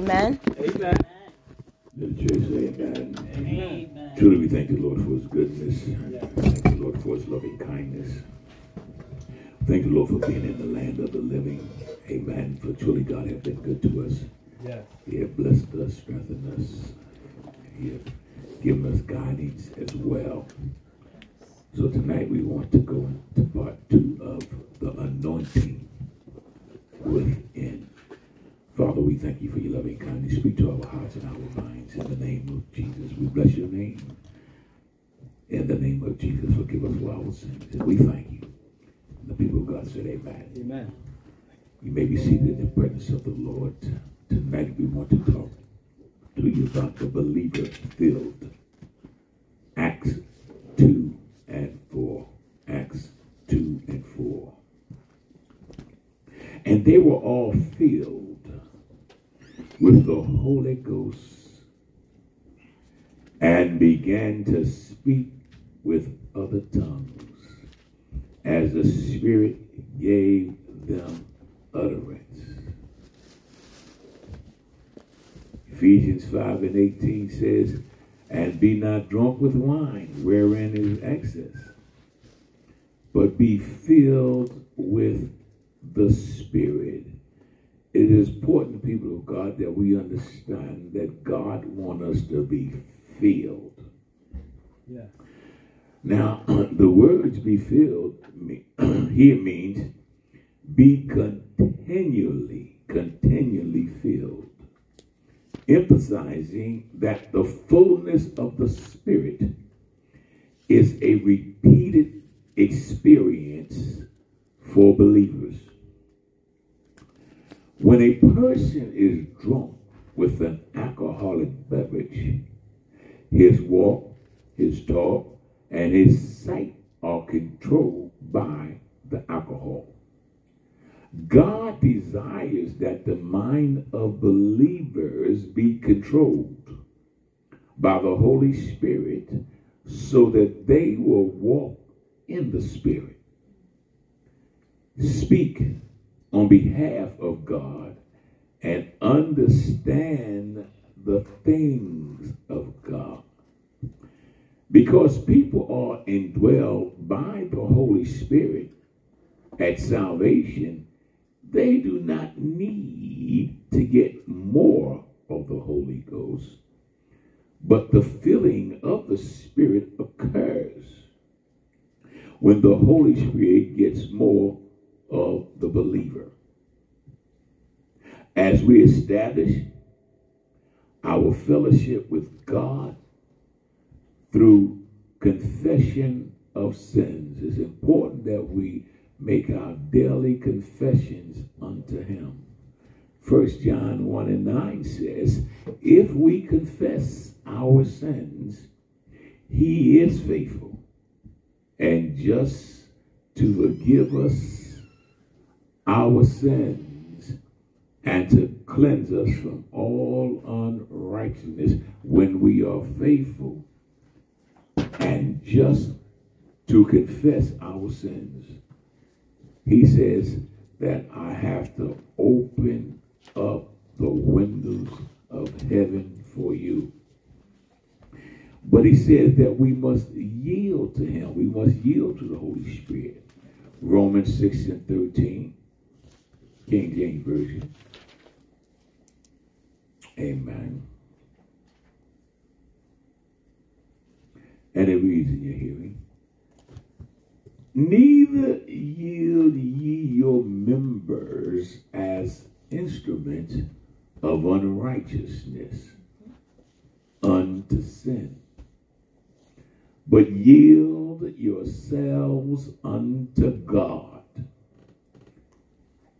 Amen. Amen. Let the church say amen. amen. Truly, we thank the Lord for his goodness. Thank the Lord for his loving kindness. Thank the Lord for being in the land of the living. Amen. For truly, God has been good to us. Yes. He has blessed us, strengthened us. He has given us guidance as well. So tonight we want to go into part two of the anointing within. Father, we thank you for your loving kindness. Speak to our hearts and our minds in the name of Jesus. We bless your name. In the name of Jesus, forgive us for our sins. And we thank you. The people of God said, Amen. Amen. You may be seated in the presence of the Lord. Tonight we want to talk to you about the believer filled. Acts 2 and 4. Acts 2 and 4. And they were all filled with the Holy Ghost and began to speak with other tongues as the Spirit gave them utterance. Ephesians 5 and 18 says, And be not drunk with wine, wherein is excess, but be filled with the Spirit. It is important, people of God, that we understand that God wants us to be filled. Yeah. Now, the words be filled here means be continually, continually filled, emphasizing that the fullness of the Spirit is a repeated experience for believers. When a person is drunk with an alcoholic beverage, his walk, his talk, and his sight are controlled by the alcohol. God desires that the mind of believers be controlled by the Holy Spirit so that they will walk in the Spirit, speak on behalf of God, and understand the things of God. Because people are indwelled by the Holy Spirit at salvation, they do not need to get more of the Holy Ghost, but the filling of the Spirit occurs when the Holy Spirit gets more of the believer. As we establish our fellowship with God through confession of sins, it's important that we make our daily confessions unto him. First John 1 and 9 says, If we confess our sins, he is faithful and just to forgive us our sins and to cleanse us from all unrighteousness when we are faithful and just to confess our sins. He says that I have to open up the windows of heaven for you. But he says that we must yield to him. We must yield to the Holy Spirit. Romans 6 and 13, King James Version. Amen. And it reads in your hearing. Neither yield ye your members as instruments of unrighteousness unto sin, but yield yourselves unto God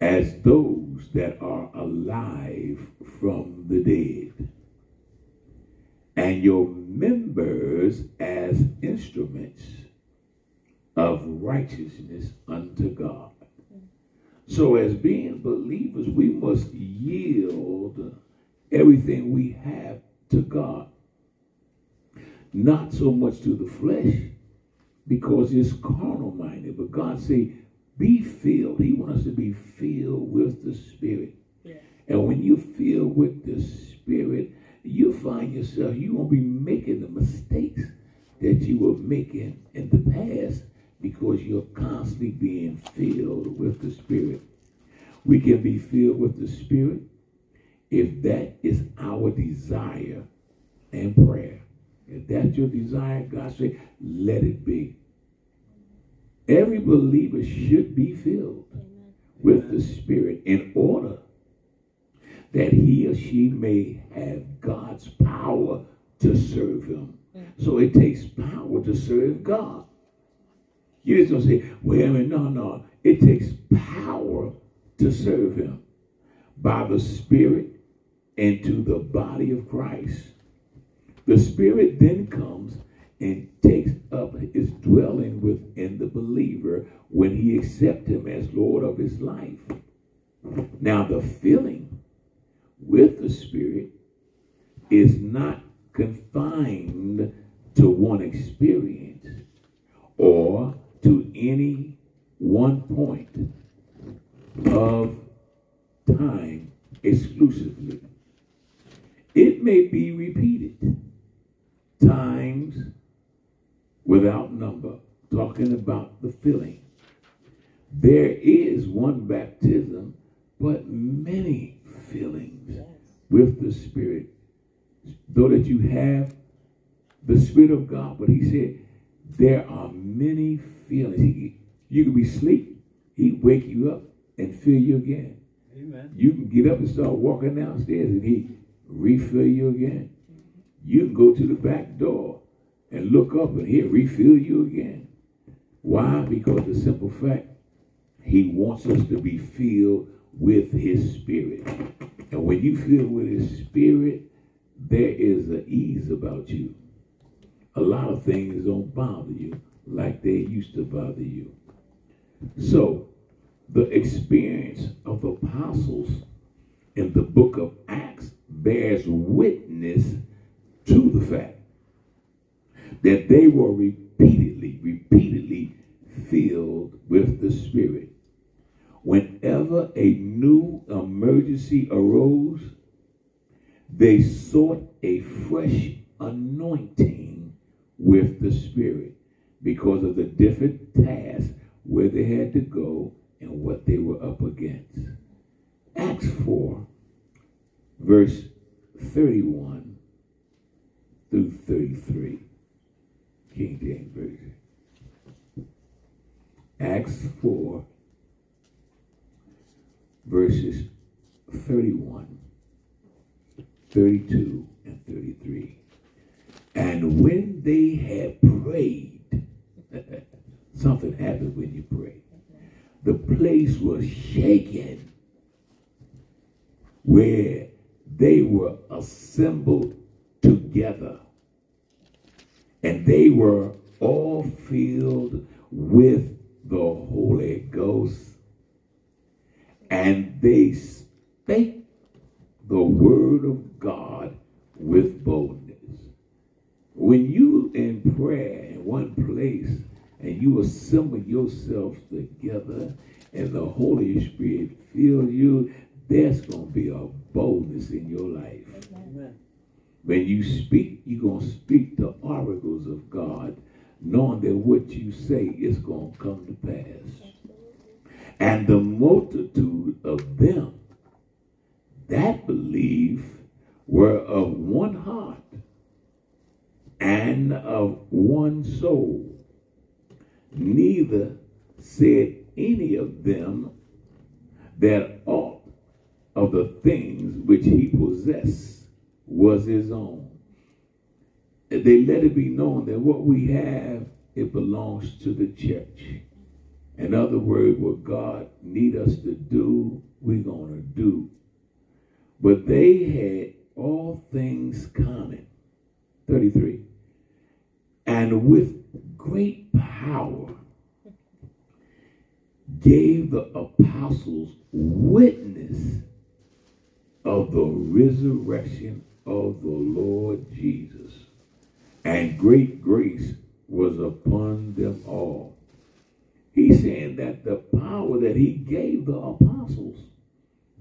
as those that are alive from the dead, and your members as instruments of righteousness unto God. So, as being believers, we must yield everything we have to God. Not so much to the flesh, because it's carnal minded, but God say, be filled. He wants us to be filled with the Spirit. Yeah. And when you feel with the Spirit, you find yourself, you won't be making the mistakes that you were making in the past because you're constantly being filled with the Spirit. We can be filled with the Spirit if that is our desire and prayer. If that's your desire, God say, let it be. Every believer should be filled with the Spirit in order that he or she may have God's power to serve him. So it takes power to serve God. You just don't say, well, no, no. It takes power to serve him by the Spirit into the body of Christ. The Spirit then comes and takes up his dwelling within the believer when he accepts him as Lord of his life. Now, the filling with the Spirit is not confined to one experience or to any one point of time exclusively. It may be repeated times without number, talking about the filling. There is one baptism, but many fillings with the Spirit. Though that you have the Spirit of God, but he said there are many feelings. He, you can be asleep, he wake you up and fill you again. Amen. You can get up and start walking downstairs and he refill you again. You can go to the back door and look up and he'll refill you again. Why? Because the simple fact, he wants us to be filled with his spirit. And when you feel with his spirit, there is an ease about you. A lot of things don't bother you like they used to bother you. So, the experience of the apostles in the book of Acts bears witness to the fact that they were repeatedly, repeatedly filled with the Spirit. Whenever a new emergency arose, they sought a fresh anointing with the Spirit because of the different tasks where they had to go and what they were up against. Acts 4, verse 31 through 33. King James Version. Acts 4, verses 31, 32, and 33. And when they had prayed, something happened when you pray. The place was shaken where they were assembled together. And they were all filled with the Holy Ghost. And they spake the word of God with boldness. When you in prayer in one place and you assemble yourselves together and the Holy Spirit fills you, there's going to be a boldness in your life. When you speak, you're going to speak the oracles of God, knowing that what you say is going to come to pass. And the multitude of them that believe were of one heart and of one soul. Neither said any of them that aught of the things which he possessed was his own. They let it be known that what we have, it belongs to the church. In other words, what God need us to do, we're going to do. But they had all things common. 33. And with great power gave the apostles witness of the resurrection of the Lord Jesus. And great grace was upon them all. He's saying that the power that he gave the apostles,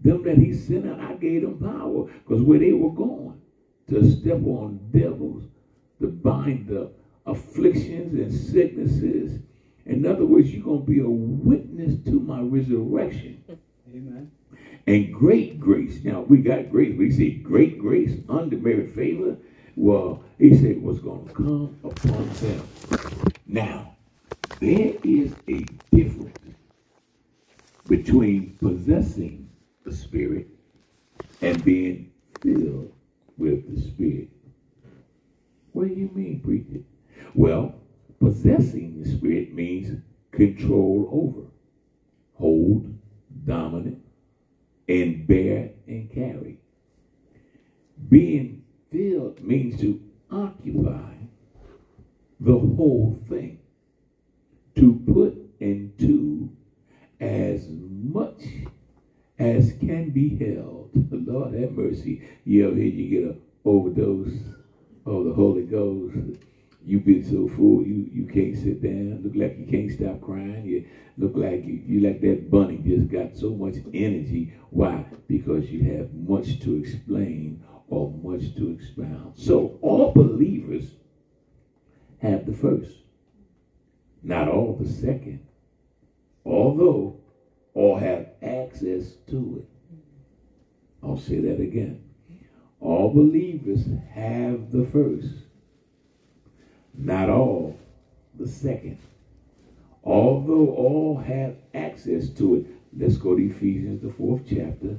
them that he sent out, I gave them power. Because where they were going, to step on devils, to bind the afflictions and sicknesses. In other words, you're going to be a witness to my resurrection. Amen. And great grace. Now, we got grace. We say great grace, undeserved favor. Well, he said was going to come upon them. Now, there is a difference between possessing the Spirit and being filled with the Spirit. What do you mean, preacher? Well, possessing the Spirit means control over, hold, dominant, and bear and carry. Being filled means to occupy the whole thing, to put into as much as can be held. Lord have mercy. You ever hear you get an overdose of the Holy Ghost? You've been so full, you, you can't sit down. Look like you can't stop crying. You look like you, you like that bunny just got so much energy. Why? Because you have much to explain or much to expound. So all believers have the first, not all the second. Although all have access to it. I'll say that again. All believers have the first, not all the second. Although all have access to it, let's go to Ephesians, the fourth chapter,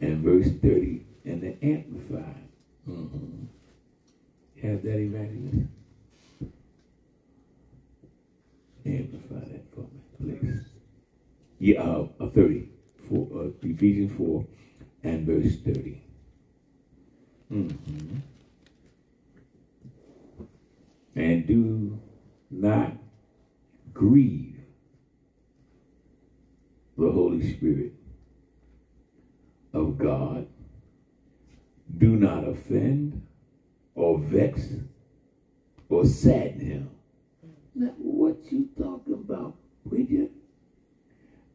and verse 30, and the Amplified. Mm-hmm. Have that evangelist? Amplify that for me, please yeah, uh, uh 30, for, uh, Ephesians 4 and verse 30. Mm-hmm. And do not grieve the Holy Spirit of God. Do not offend or vex or sadden him. Now, what you talking about, preacher?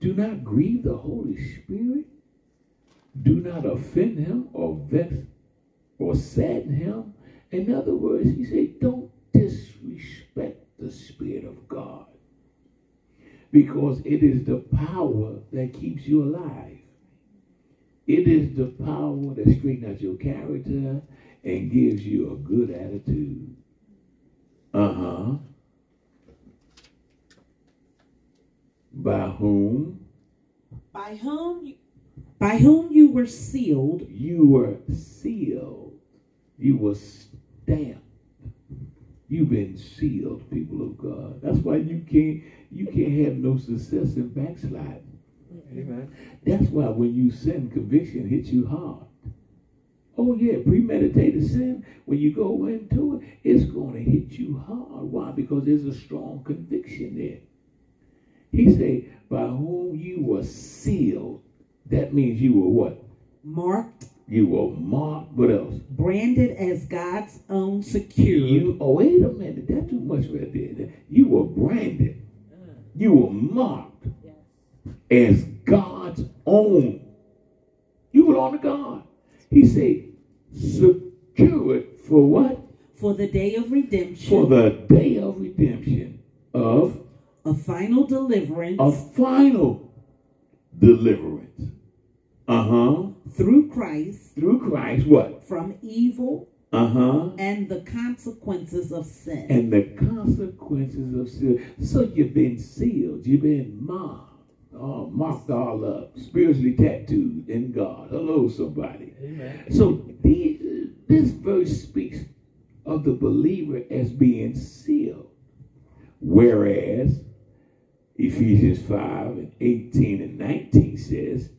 Do not grieve the Holy Spirit. Do not offend him or vex or sadden him. In other words, he said, don't disrespect the Spirit of God. Because it is the power that keeps you alive. It is the power that straightens out your character and gives you a good attitude. Uh huh. by whom by whom you, by whom you were sealed you were sealed you were stamped you've been sealed people of god that's why you can't you can't have no success in backsliding amen that's why when you sin conviction hits you hard Oh, yeah, premeditated sin, when you go into it, it's going to hit you hard. Why? Because there's a strong conviction there. He said, by whom you were sealed. That means you were what? Marked. You were marked. What else? Branded as God's own secure. You, oh, wait a minute. That's too much right there. You were branded. You were marked as God's own. You belong to God. He said, secured for what? For the day of redemption. For the day of redemption of a final deliverance. A final deliverance. Uh huh. Through Christ. Through Christ, what? From evil. Uh huh. And the consequences of sin. And the consequences of sin. So you've been sealed. You've been marked. Oh, marked all up, spiritually tattooed in God. Hello, somebody. Amen. So the, this verse speaks of the believer as being sealed. Whereas Ephesians 5 and 18 and 19 says,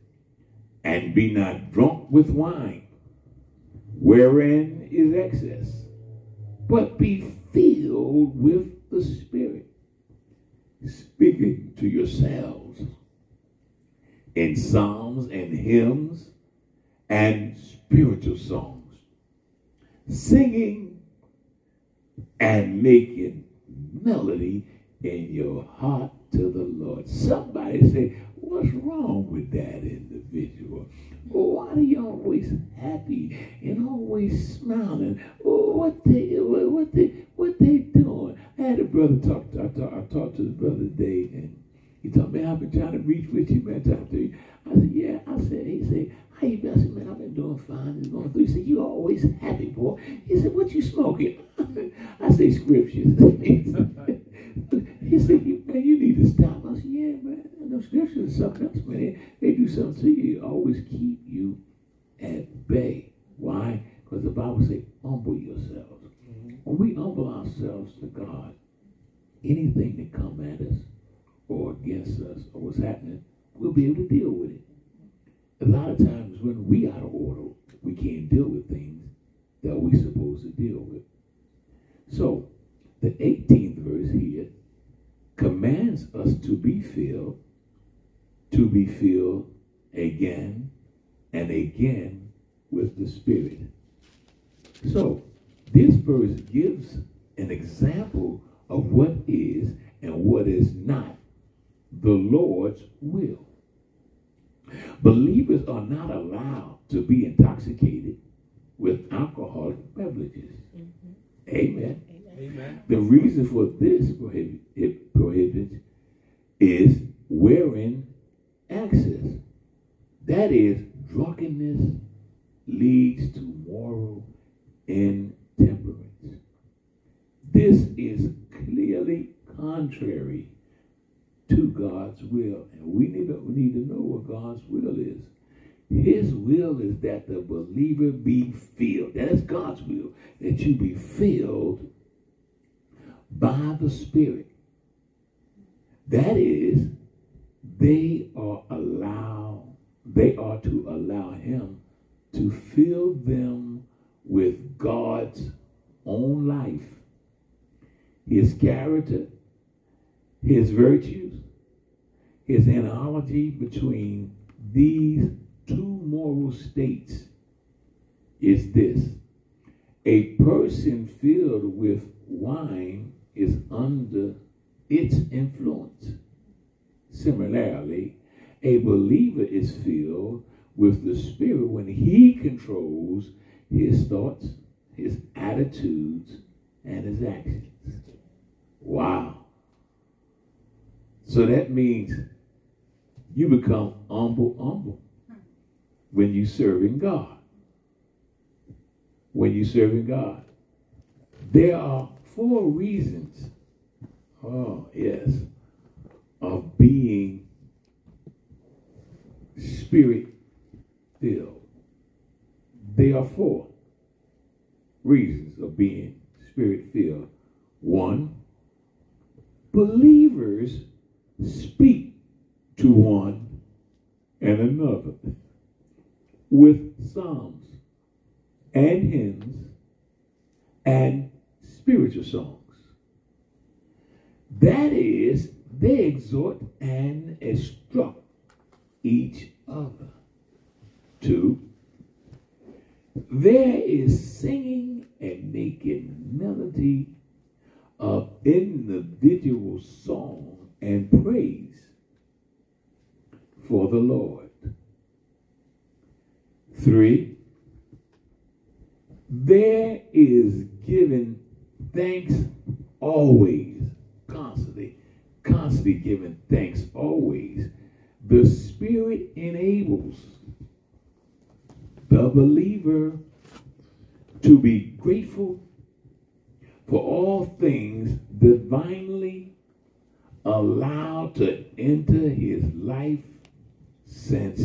And be not drunk with wine, wherein is excess, but be filled with the Spirit, speaking to yourselves in psalms and hymns and spiritual songs, singing and making melody in your heart to the Lord. Somebody say, what's wrong with that individual? Why are you always happy and always smiling? What they what they what they doing? I had a brother talk. I talked, I talked to the brother today, and he told me I've been trying to reach with you, man. Talk to. I said, yeah. I said, he said, how you been? I said, man, I've been doing fine. And going through. He said, you always happy, boy. He said, what you smoking? I say scriptures. he said, man, you need to stop. I said, yeah, man. No scriptures is something else, man. They do something to you. They always keep you at bay. Why? Because the Bible says, humble yourselves. Mm-hmm. When we humble ourselves to God, anything that come at us or against us or what's happening, we'll be able to deal with it. A lot of times when we out of order, we can't deal with things that we're supposed to deal with. So, the 18th verse here commands us to be filled, to be filled again and again with the Spirit. So, this verse gives an example of what is and what is not the Lord's will. Believers are not allowed to be intoxicated with alcoholic beverages. Mm-hmm. Amen. Amen. The reason for this prohibit, prohibits is wherein access. That is, drunkenness leads to moral intemperance. This is clearly contrary to God's will. And we need to, we need to know what God's will is. His will is that the believer be filled. That is God's will. That you be filled by the Spirit. That is, they are allow, they are to allow him to fill them with God's own life, his character, his virtues, his analogy between these two moral states is this. A person filled with wine is under its influence. Similarly, a believer is filled with the Spirit when he controls his thoughts, his attitudes, and his actions. Wow. So that means you become humble, humble when you serving God. When you serving God. There are four reasons, oh yes, of being spirit filled. There are four reasons of being spirit filled. One, believers speak to one and another with psalms and hymns and spiritual songs. That is, they exhort and instruct each other. Two, there is singing and making melody of individual song and praise for the Lord. Three, there is given thanks always, constantly, constantly giving thanks always. The Spirit enables the believer to be grateful for all things divinely allowed to enter his life since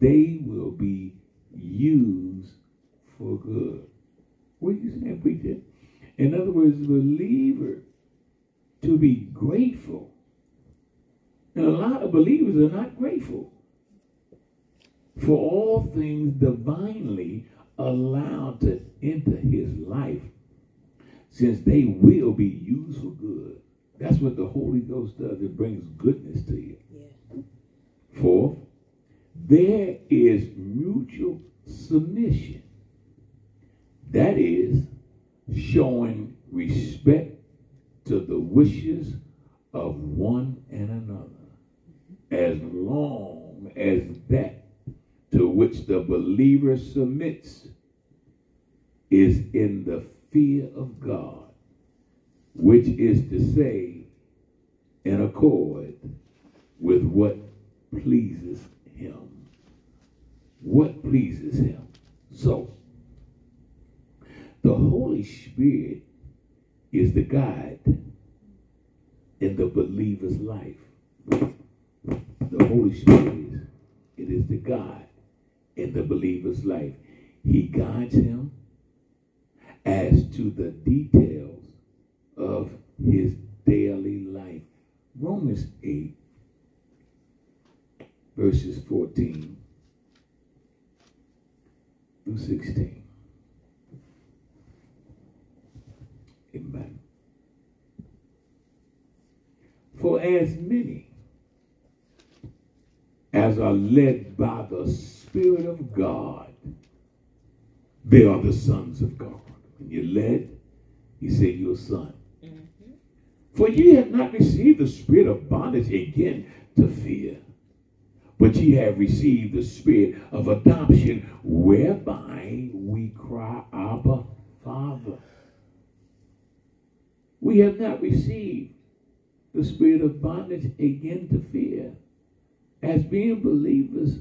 they will be used for good. What are you saying, preacher? In other words, believer to be grateful. And a lot of believers are not grateful for all things divinely allowed to enter his life since they will be used for good. That's what the Holy Ghost does. It brings goodness to you. Yeah. Fourth, there is mutual submission. That is showing respect to the wishes of one and another as long as that to which the believer submits is in the fear of God, which is to say, in accord with what pleases him. What pleases him. So, the Holy Spirit is the guide in the believer's life. The Holy Spirit is, it is the guide in the believer's life. He guides him as to the details of his daily life. Romans 8, verses 14 through 16. Amen. For as many as are led by the Spirit of God, they are the sons of God. When you're led, he said you're a son. For ye have not received the spirit of bondage again to fear, but ye have received the spirit of adoption, whereby we cry, Abba, Father. We have not received the spirit of bondage again to fear. As being believers,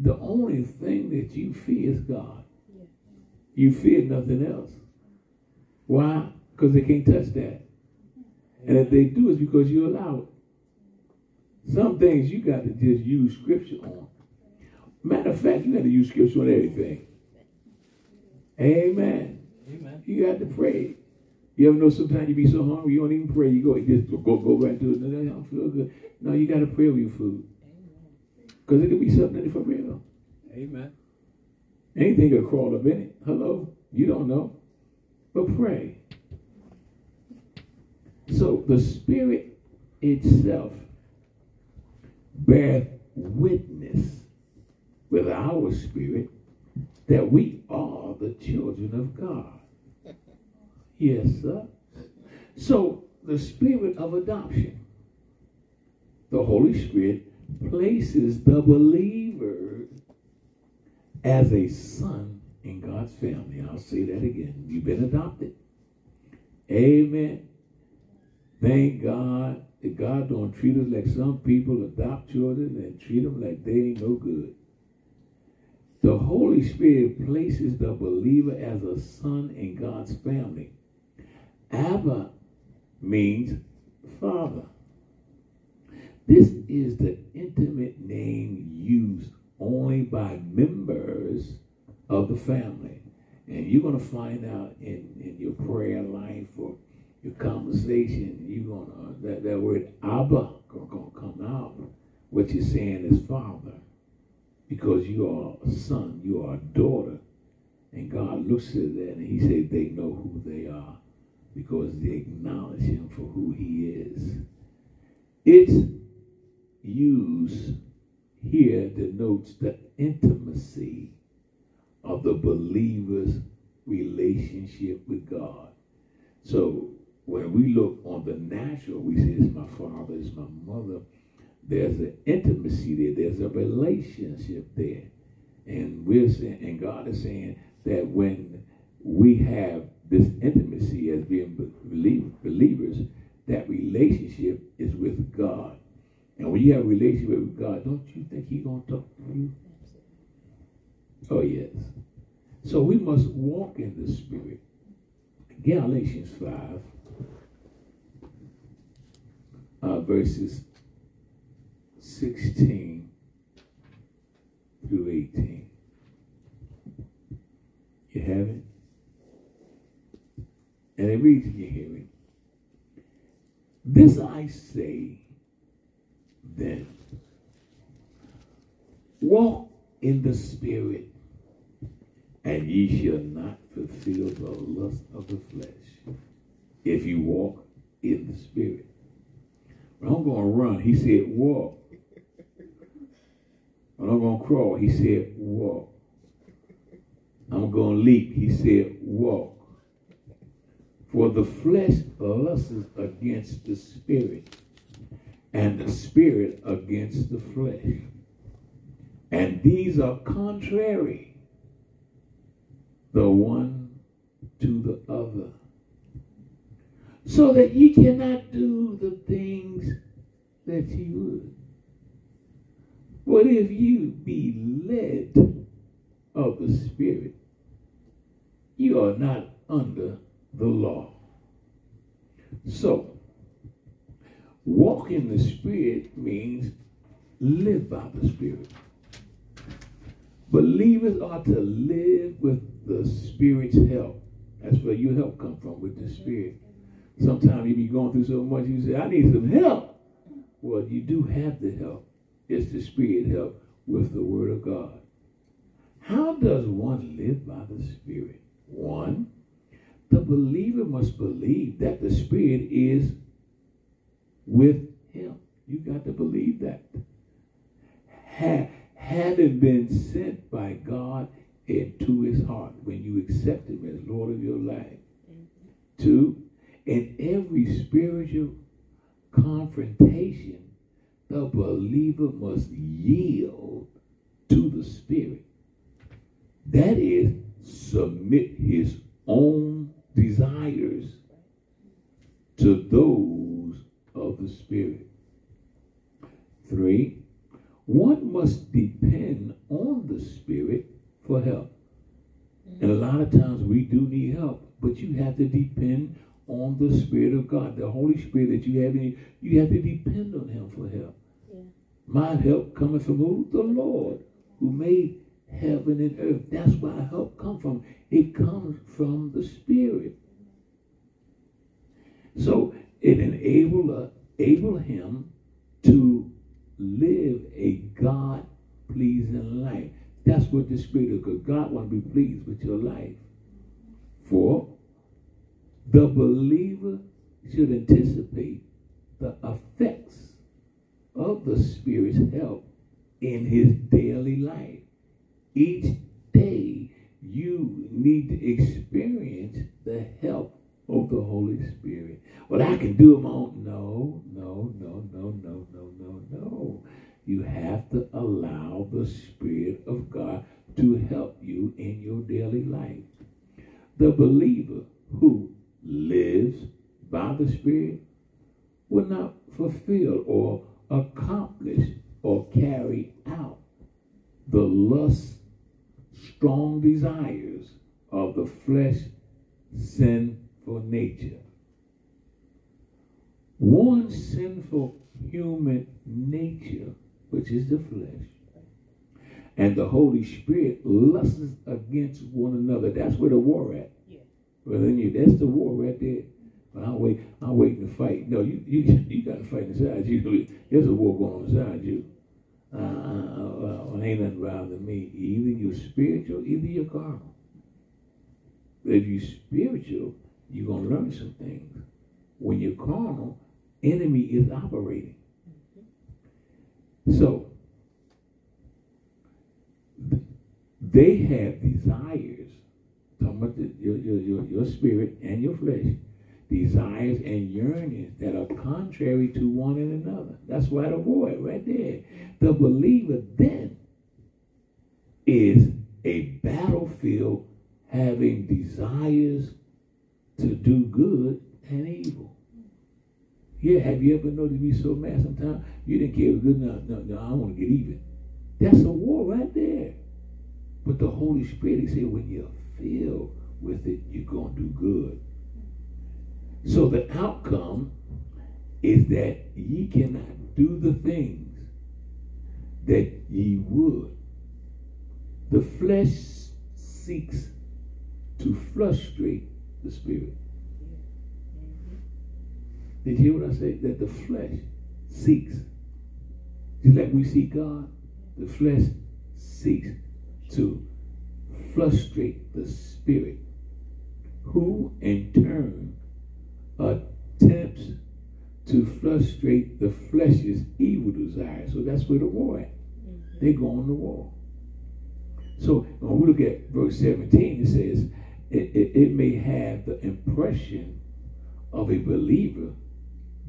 the only thing that you fear is God. You fear nothing else. Why? Because they can't touch that. And if they do, it's because you allow it. Some things you got to just use scripture on. Matter of fact, you got to use scripture on everything. Amen. Amen. You got to pray. You ever know sometimes you be so hungry you don't even pray. You go you just go go right to it. No, I don't feel good. No, you got to pray over your food. Because it could be something in for real. Amen. Anything could crawl up in it. Hello? You don't know. But pray. So the Spirit itself bears witness with our spirit that we are the children of God. Yes, sir. So the spirit of adoption, the Holy Spirit places the believer as a son in God's family. I'll say that again. You've been adopted. Amen. Thank God that God don't treat us like some people adopt children and treat them like they ain't no good. The Holy Spirit places the believer as a son in God's family. Abba means father. This is the intimate name used only by members of the family. And you're going to find out in, in your prayer life or your conversation, you're going to, uh, that, that word Abba going to come out. What you're saying is father. Because you are a son, you are a daughter. And God looks at that and he said they know who they are because they acknowledge him for who he is. Its use here denotes the intimacy of the believer's relationship with God. So when we look on the natural, we say, it's my father, it's my mother. There's an intimacy there. There's a relationship there. And we're saying, and God is saying that when we have this intimacy as being believers, that relationship is with God. And when you have a relationship with God, don't you think He's going to talk to you? Oh, yes. So we must walk in the Spirit. Galatians 5, uh, verses 16 through 18. You have it? And it reads in your hearing. This I say then. Walk in the Spirit, and ye shall not fulfill the lust of the flesh. If you walk in the Spirit. I'm going to run, he said, walk. I'm going to crawl, he said, walk. I'm going to leap, he said, walk. For the flesh lusts against the spirit, and the spirit against the flesh. And these are contrary the one to the other. So that ye cannot do the things that ye would. But if you be led of the Spirit, you are not under the law. So, walk in the Spirit means live by the Spirit. Believers are to live with the Spirit's help. That's where your help come from, with the Spirit. Sometimes you be going through so much, you say, I need some help. Well, you do have the help. It's the Spirit help with the Word of God. How does one live by the Spirit? One, the believer must believe that the Spirit is with him. You got to believe that. Ha- having been sent by God into his heart when you accept him as Lord of your life. Mm-hmm. Two, in every spiritual confrontation, the believer must yield to the Spirit. That is, submit his own desires to those of the Spirit. Three, one must depend on the Spirit for help. And a lot of times we do need help, but you have to depend on the Spirit of God, the Holy Spirit that you have in you. You have to depend on Him for help. Yeah. My help coming from who? The Lord, who made heaven and earth. That's where help comes from. It comes from the Spirit. So it enabled, uh, enabled him to live a God pleasing life. That's what the Spirit of God. God want to be pleased with your life. For the believer should anticipate the effects of the Spirit's help in his daily life. Each day, you need to experience the help of the Holy Spirit. Well, I can do them all. No, no, no, no, no, no, no, no. You have to allow the Spirit of God to help you in your daily life. The believer who lives by the Spirit will not fulfill or accomplish or carry out the lust, strong desires of the flesh, sinful nature. One sinful human nature, which is the flesh, and the Holy Spirit lusts against one another. That's where the war at. Well, then you, that's the war right there. But I'm wait, I'm waiting to fight. No, you you you got to fight inside you. There's a war going on inside you. Uh, uh, uh, ain't nothing bothering me. Either you're spiritual, either you're carnal. If you're spiritual, you're gonna learn some things. When you're carnal, enemy is operating. So they have desires your, your, your, your spirit and your flesh, desires and yearnings that are contrary to one and another. That's why the void right there. The believer then is a battlefield having desires to do good and evil. Yeah, have you ever noticed me so mad sometimes? You didn't care good enough. No, no, I want to get even. That's a war right there. But the Holy Spirit, he said, when you're filled with it, you're going to do good. So the outcome is that ye cannot do the things that ye would. The flesh seeks to frustrate the spirit. Did you hear what I said? That the flesh seeks. Just like we see God, the flesh seeks to frustrate the spirit, who in turn attempts to frustrate the flesh's evil desires. So that's where the war at. Mm-hmm. They go on the war. So when we look at verse 17, it says, it, it, it may have the impression of a believer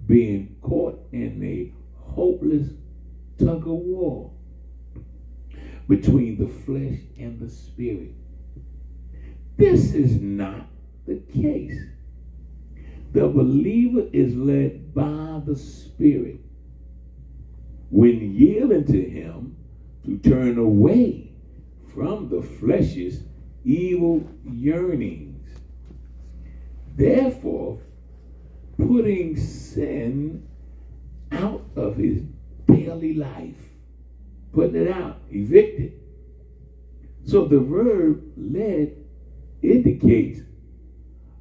being caught in a hopeless tug of war between the flesh and the spirit. This is not the case. The believer is led by the Spirit when yielding to Him to turn away from the flesh's evil yearnings. Therefore, putting sin out of his daily life, putting it out, evicted. So the verb led indicates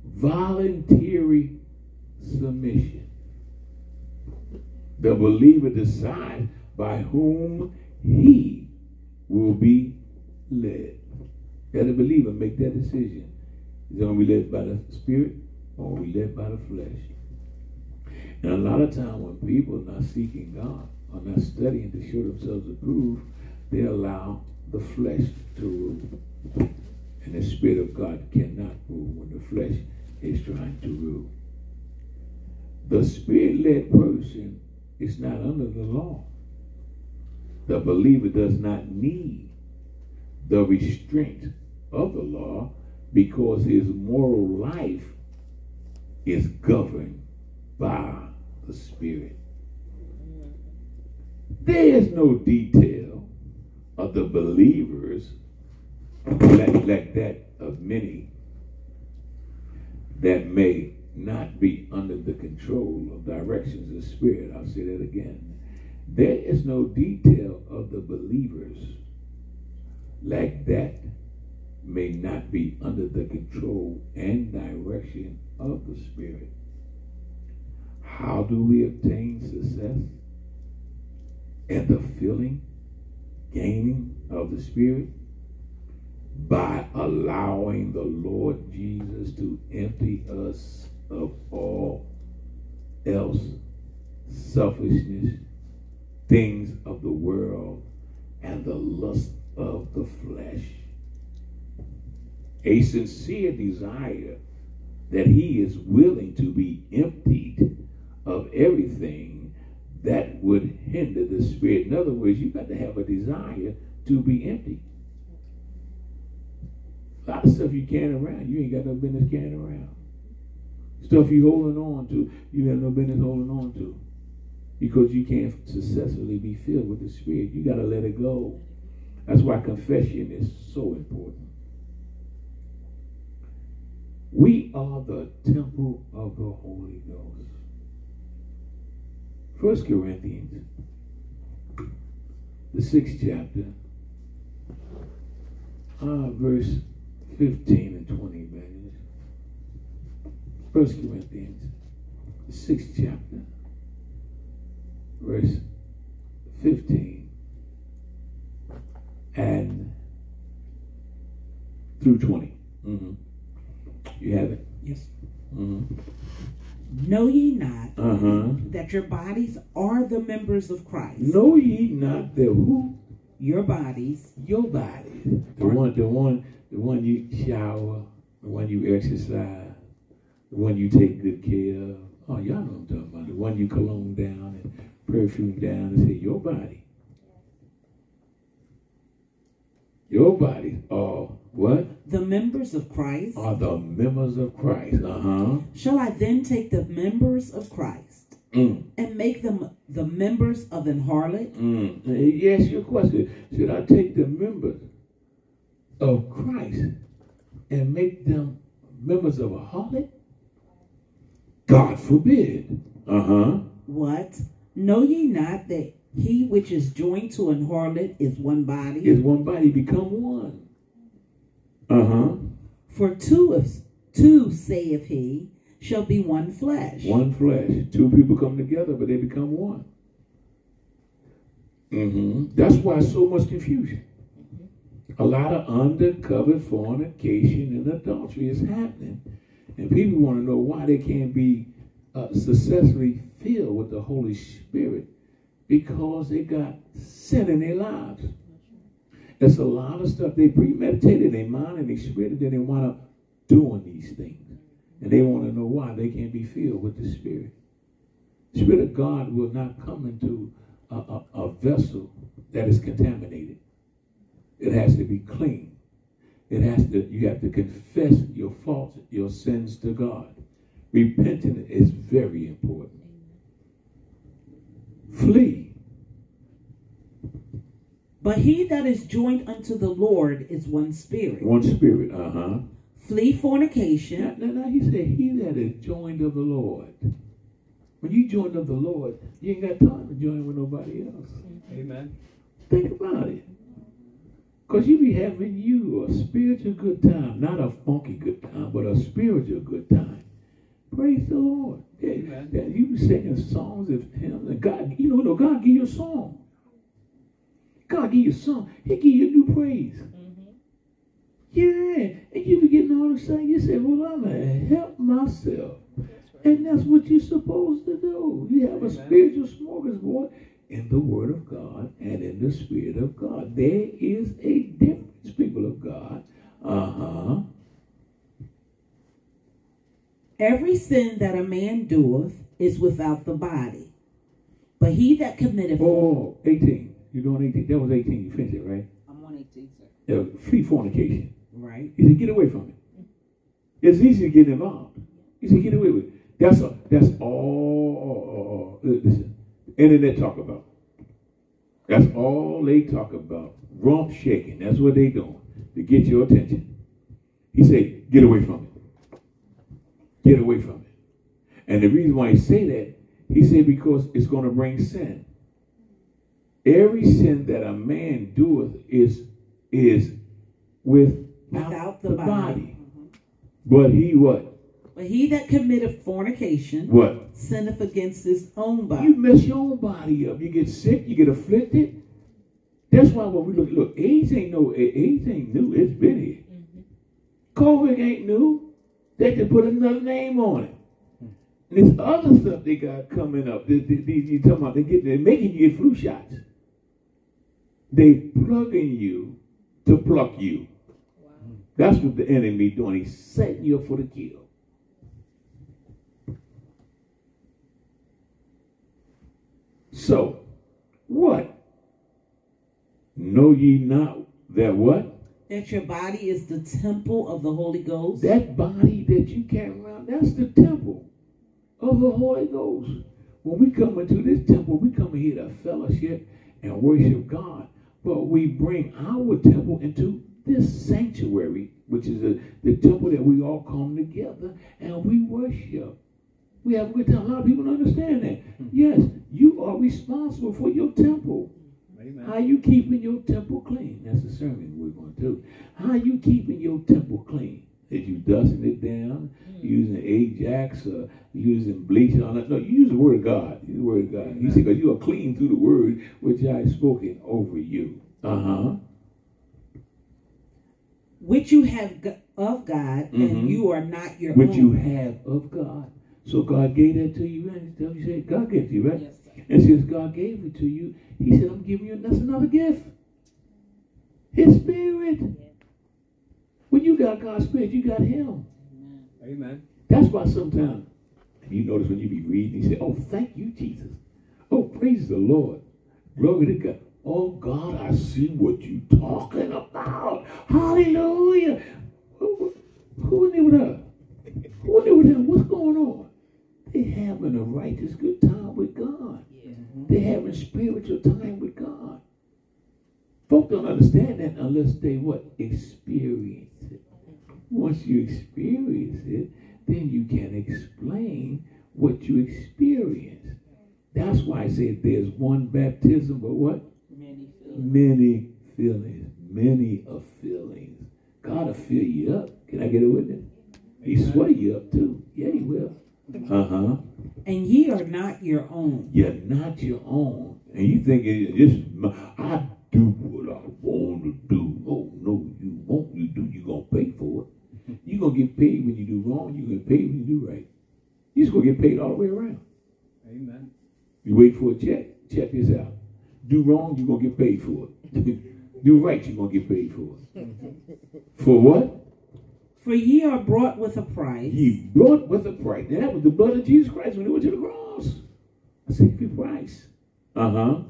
voluntary submission. The believer decides by whom he will be led. Let the believer make that decision. Is it going to be led by the Spirit or be led by the flesh? And a lot of time when people are not seeking God or not studying to show themselves approved, they allow the flesh to rule. And the Spirit of God cannot rule when the flesh is trying to rule. The Spirit led person is not under the law. The believer does not need the restraint of the law because his moral life is governed by the Spirit. There is no detail of the believers like, that of many that may not be under the control of directions of spirit. I'll say that again. There is no detail of the believers like that may not be under the control and direction of the Spirit. How do we obtain success and the filling, gaining of the Spirit? By allowing the Lord Jesus to empty us of all else selfishness, things of the world, and the lust of the flesh. A sincere desire that he is willing to be emptied of everything that would hinder the spirit. In other words, you got to have a desire to be empty. A lot of stuff you carrying around, you ain't got no business carrying around. Stuff you holding on to, you have no business holding on to. Because you can't successfully be filled with the Spirit. You got to let it go. That's why confession is so important. We are the temple of the Holy Ghost. First Corinthians, the sixth chapter, uh, verse 15 and 20, man. First Corinthians, the sixth chapter, verse 15 and through 20. Mm-hmm. You have it? Yes. Mm-hmm. Know ye not Uh-huh. that your bodies are the members of Christ? Know ye not that who? Your bodies Your body. The one, the one, the one you shower, the one you exercise, the one you take good care of. Oh, y'all know what I'm talking about. The one you cologne down and perfume down and say, your body. Your body are what? The members of Christ? Are the members of Christ. Uh-huh. Shall I then take the members of Christ Mm, and make them the members of an harlot? mm. Yes, your question. Should I take the members of Christ and make them members of a harlot? God forbid. Uh-huh. What? Know ye not that he which is joined to an harlot is one body? Is one body become one. Uh-huh. For two of two, saith he, shall be one flesh. One flesh. Two people come together, but they become one. hmm That's why so much confusion. A lot of undercover fornication and adultery is happening. And people want to know why they can't be uh, successfully filled with the Holy Spirit because they got sin in their lives. It's a lot of stuff they premeditated their mind and their spirit, and they want up doing these things. And they want to know why they can't be filled with the Spirit. The Spirit of God will not come into a, a, a vessel that is contaminated. It has to be clean. It has to, you have to confess your faults, your sins to God. Repenting is very important. Flee. But he that is joined unto the Lord is one spirit. One spirit, uh huh. Flee fornication. Now, now, now he said, He that is joined of the Lord. When you joined of the Lord, you ain't got time to join with nobody else. Amen. Think about it. Because you be having you a spiritual good time, not a funky good time, but a spiritual good time. Praise the Lord. Yeah, Amen. that you be singing songs of hymns, and God, you know, no, God give you a song. God give you a song. He give you new praise. Yeah, and you be getting all excited. You say, "Well, I'm gonna help myself," and that's what you're supposed to do. You have a spiritual smorgasbord in the Word of God and in the Spirit of God. There is a difference, people of God. Uh huh. Every sin that a man doeth is without the body. But he that committeth Oh, 18. You're doing 18. That was 18. You finished it, right? I'm on 18, sir. Yeah, flee fornication. right. He said, get away from it. It's easy to get involved. He said, get away with it. That's a, that's all. uh, listen, internet talk about. That's all they talk about. Rump shaking. That's what they doing to get your attention. He said, get away from it. Get away from it. And the reason why he say that, he said because it's going to bring sin. Every sin that a man doeth is is with Without the body. Mm-hmm. But he what? But he that committeth fornication What? sinneth against his own body. You mess your own body up. You get sick. You get afflicted. That's why when we look, look, AIDS ain't no, AIDS ain't new. It's been here. Mm-hmm. COVID ain't new. They can put another name on it. And this other stuff they got coming up. They, they, they, you talking about? They get, they're making you get flu shots. They plugging you to pluck you. That's what the enemy doing. He's setting you up for the kill. So, what? Know ye not that what? That your body is the temple of the Holy Ghost. That body that you carry around, that's the temple of the Holy Ghost. When we come into this temple, we come here to fellowship and worship God. But we bring our temple into this sanctuary, which is the, the temple that we all come together and we worship. We have a good time. A lot of people don't understand that. Hmm. Yes, you are responsible for your temple. How Amen. you keeping your temple clean? That's the sermon we're going to do. How you keeping your temple clean? Is you dusting it down, using Ajax, or using bleach on it? No, you use the word of God. Use the word of God. He said, because you are clean through the word which I have spoken over you. Uh-huh. which you have g- of God, Mhm. and you are not your Which own. you have of God. So God gave that to you, and you said God gave it to you, right? Yes, sir. And since God gave it to you, He said, I'm giving you that's another gift. His spirit. When you got God's spirit, you got him. Amen. Amen. That's why sometimes you notice when you be reading, you say, Oh, thank you, Jesus. Oh, praise the Lord. Glory to God. Oh God, I see what you're talking about. Hallelujah. Who, who in there with her? Who in there with him? What's going on? They're having a righteous good time with God. Yeah. They're having spiritual time with God. Folk don't understand that unless they what? Experience it. Once you experience it, then you can explain what you experience. That's why I said there's one baptism, but what? Many feel. Many feelings. Many of feelings. God will fill you up. Can I get a witness? He Amen. sway you up too. Yeah, he will. Uh-huh. and ye are not your own. You're not your own. And you think it just I do what I want to do. Oh no, you won't. You do. You're gonna pay for it. You gonna get paid when you do wrong. You're gonna get paid when you do right. You're just gonna get paid all the way around. Amen. You wait for a check. Check this out. Do wrong, you're gonna get paid for it. do right, you're gonna get paid for it. For what? For ye are brought with a price. Ye brought with a price. Now, that was the blood of Jesus Christ when he went to the cross. I A sacrifice price. Uh huh.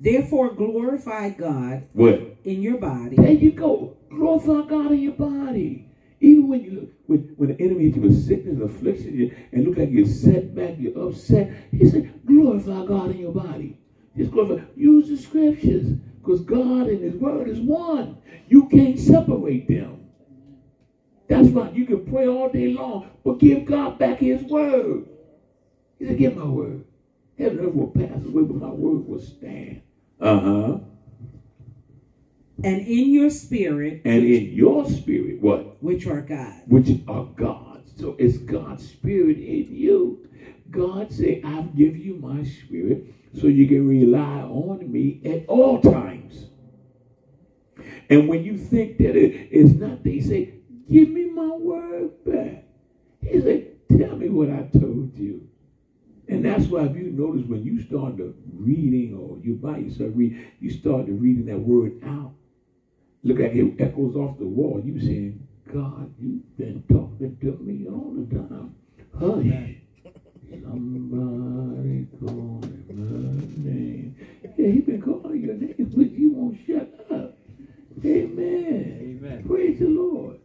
Therefore, glorify God What? in your body There you go. Glorify God in your body. Even when you look, when, when the enemy hits you with sickness, and affliction, you, and look like you're set back, you're upset, he said, glorify God in your body. Just glorify. Use the scriptures. Because God and his word is one. You can't separate them. That's right. You can pray all day long, but give God back his word. He said, give my word. Heaven and earth will pass away, but my word will stand. Uh-huh. and in your spirit, And in your spirit, what? Which are God. Which are God's. So it's God's spirit in you. God say, I've given you my spirit so you can rely on me at all times. And when you think that it is not, they say, give me my word back. He said, tell me what I told you. And that's why if you notice when you start to reading or you by yourself read, you start to reading that word out. Look like it echoes off the wall. You saying, God, you've been talking to me all the time. Hush. Somebody calling my name. Yeah, he been calling your name, but you won't shut up. Amen. Amen. Praise the Lord.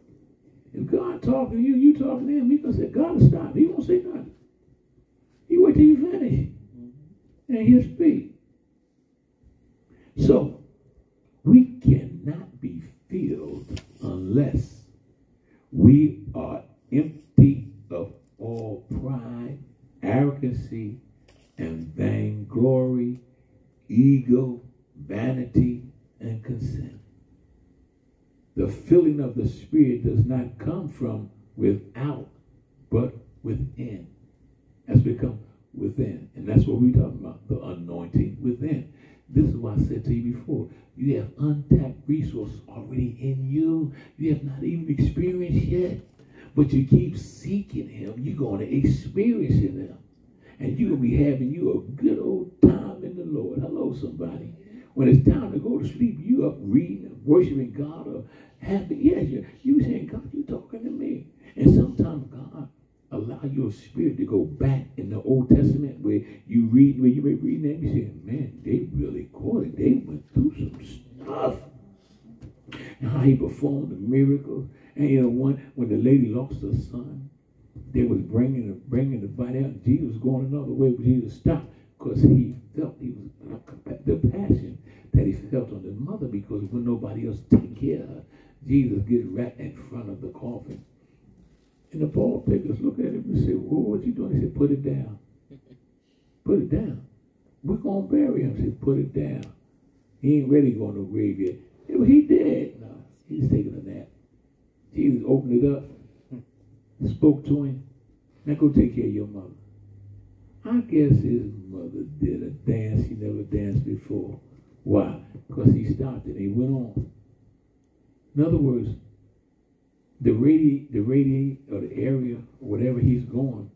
If God talking to you, you talking to him, he gonna say, God stop. He won't say nothing. You wait till you finish. Mm-hmm. And he'll speak. So we cannot be filled unless we are empty of all pride, arrogancy, and vainglory, ego, vanity, and conceit. The filling of the Spirit does not come from without, but within. Has become within. And that's what we're talking about the anointing within. This is what I said to you before. You have untapped resources already in you. You have not even experienced yet. But you keep seeking Him, you're going to experience Him. And you're going to be having you a good old time in the Lord. Hello, somebody. When it's time to go to sleep, you up reading, worshiping God, or happy. Yes, you you saying, God, you talking to me. And sometimes God allow your spirit to go back in the Old Testament where you read, where you may read that, you say, man, they really caught it. They went through some stuff. And how he performed the miracles. And you know, one when the lady lost her son, they was bringing the bringing the body out. Jesus was going another way, but Jesus stopped because he felt he was uh, the passion that he felt on his mother because when nobody else take care of her, Jesus get right in front of the coffin. And the ball pickers look at him and say, well, what you doing? He said, put it down. Put it down. We're going to bury him. He said, put it down. He ain't ready going to the grave yet. He dead. No, he's taking a nap. Jesus opened it up, spoke to him. Now go take care of your mother. I guess his mother did a dance he never danced before. Why? Because he stopped it. He went on. In other words, the radi the radi or the area or whatever he's going,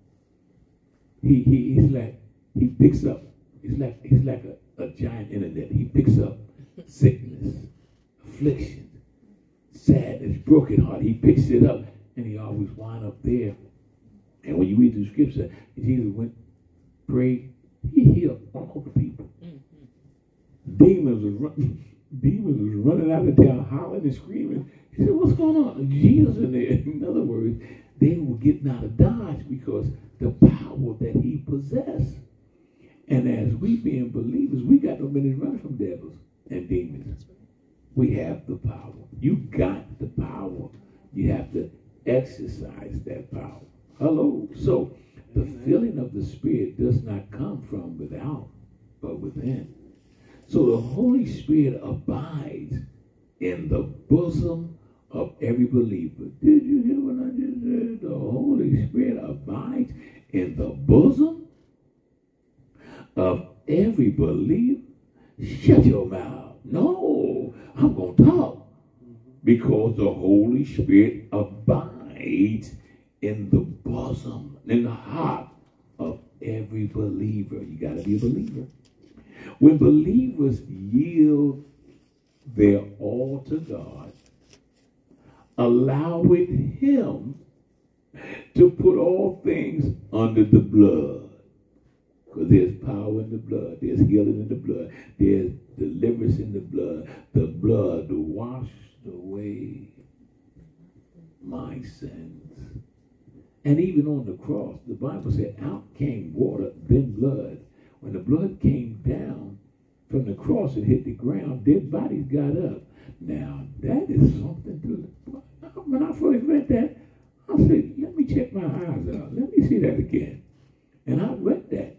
he, he he's like he picks up. He's like he's like a, a giant internet. He picks up sickness, affliction, sadness, broken heart. He picks it up and he always wind up there. And when you read the scripture, Jesus went, prayed, he healed all the people. Mm-hmm. Demons was running, demons was running out of town, hollering and screaming. He said, "What's going on?" Jesus in there. In other words, they were getting out of dodge because the power that he possessed. And as we being believers, we got no minute running from devils and demons. We have the power. You got the power. You have to exercise that power. Hello. So the filling of the Spirit does not come from without, but within. So the Holy Spirit abides in the bosom of every believer. Did you hear what I just said? The Holy Spirit abides in the bosom of every believer. Shut your mouth. No, I'm going to talk because the Holy Spirit abides in the bosom, in the heart of every believer. You got to be a believer. When believers yield their all to God, allowing Him to put all things under the blood. Because there's power in the blood, there's healing in the blood, there's deliverance in the blood. The blood washed away my sins. And even on the cross, the Bible said, out came water, then blood. When the blood came down from the cross and hit the ground, dead bodies got up. Now, that is something to. When I first read that, I said, let me check my eyes out. Let me see that again. And I read that.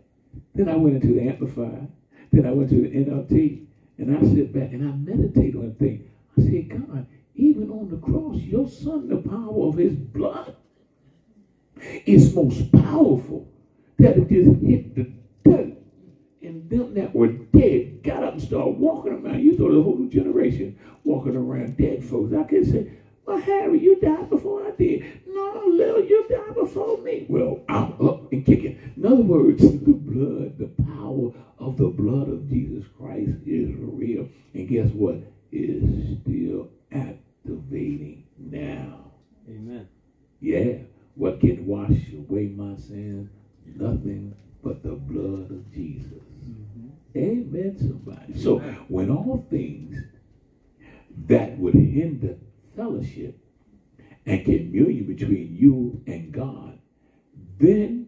Then I went into the Amplified. Then I went to the NLT. And I sit back and I meditate on things. I said, God, even on the cross, your son, the power of his blood is most powerful. That it just hit the dirt. And them that were dead got up and started walking around. You thought the whole generation walking around dead folks. I could say, well, Harry, you died before I did. No, Lil, you died before me. Well, I'm up and kicking. In other words, the blood, the power of the blood of Jesus Christ is real. And guess what? It is still activating now. Amen. Yeah. What can wash away my sins? Nothing but the blood of Jesus. Mm-hmm. Amen, somebody. So when all things that would hinder fellowship and communion between you and God, then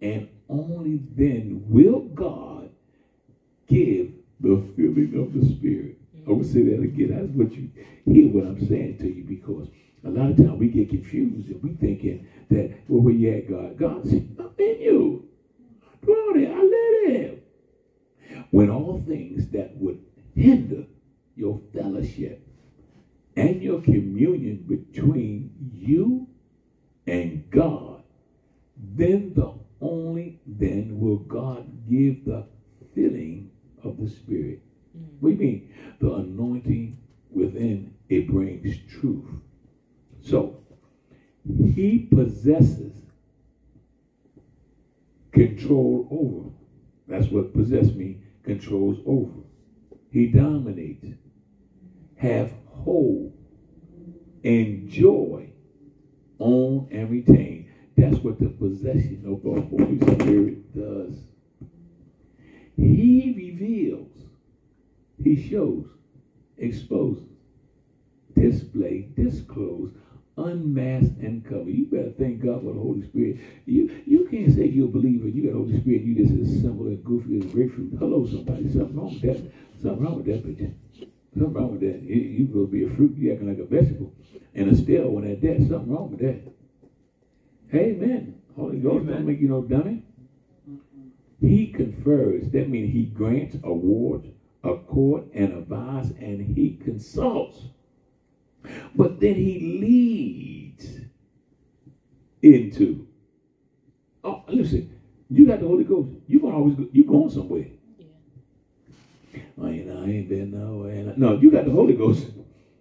and only then will God give the filling of the Spirit. I will say that again. That's what you hear what I'm saying to you because a lot of times we get confused and we thinking that, well, where you at, God? God's in you. There. I let him. When all things that would hinder your fellowship and your communion between you and God, then the only then will God give the filling of the Spirit. Mm. What do you mean? The anointing within it brings truth. So he possesses control over. That's what possess me controls over. He dominates, have hold, enjoy, own, and retain. That's what the possession of the Holy Spirit does. He reveals, he shows, exposes, display, disclose, unmask, and cover. You better thank God for the Holy Spirit. You you can't say you're a believer, you got the Holy Spirit, you just as simple and goofy as grapefruit. Hello, somebody. Something wrong with that. Something wrong with that bitch. Something wrong with that. You, you gonna be a fruit, you acting like a vegetable. And a stale one at that. Something wrong with that. Amen. Holy Ghost Amen. don't make you no dummy. He confers. That means he grants awards, accord, and advise, and he consults. But then he leads into. Oh, listen, you got the Holy Ghost. You gonna always go, you going somewhere. Oh, I ain't, I ain't been nowhere. No, you got the Holy Ghost.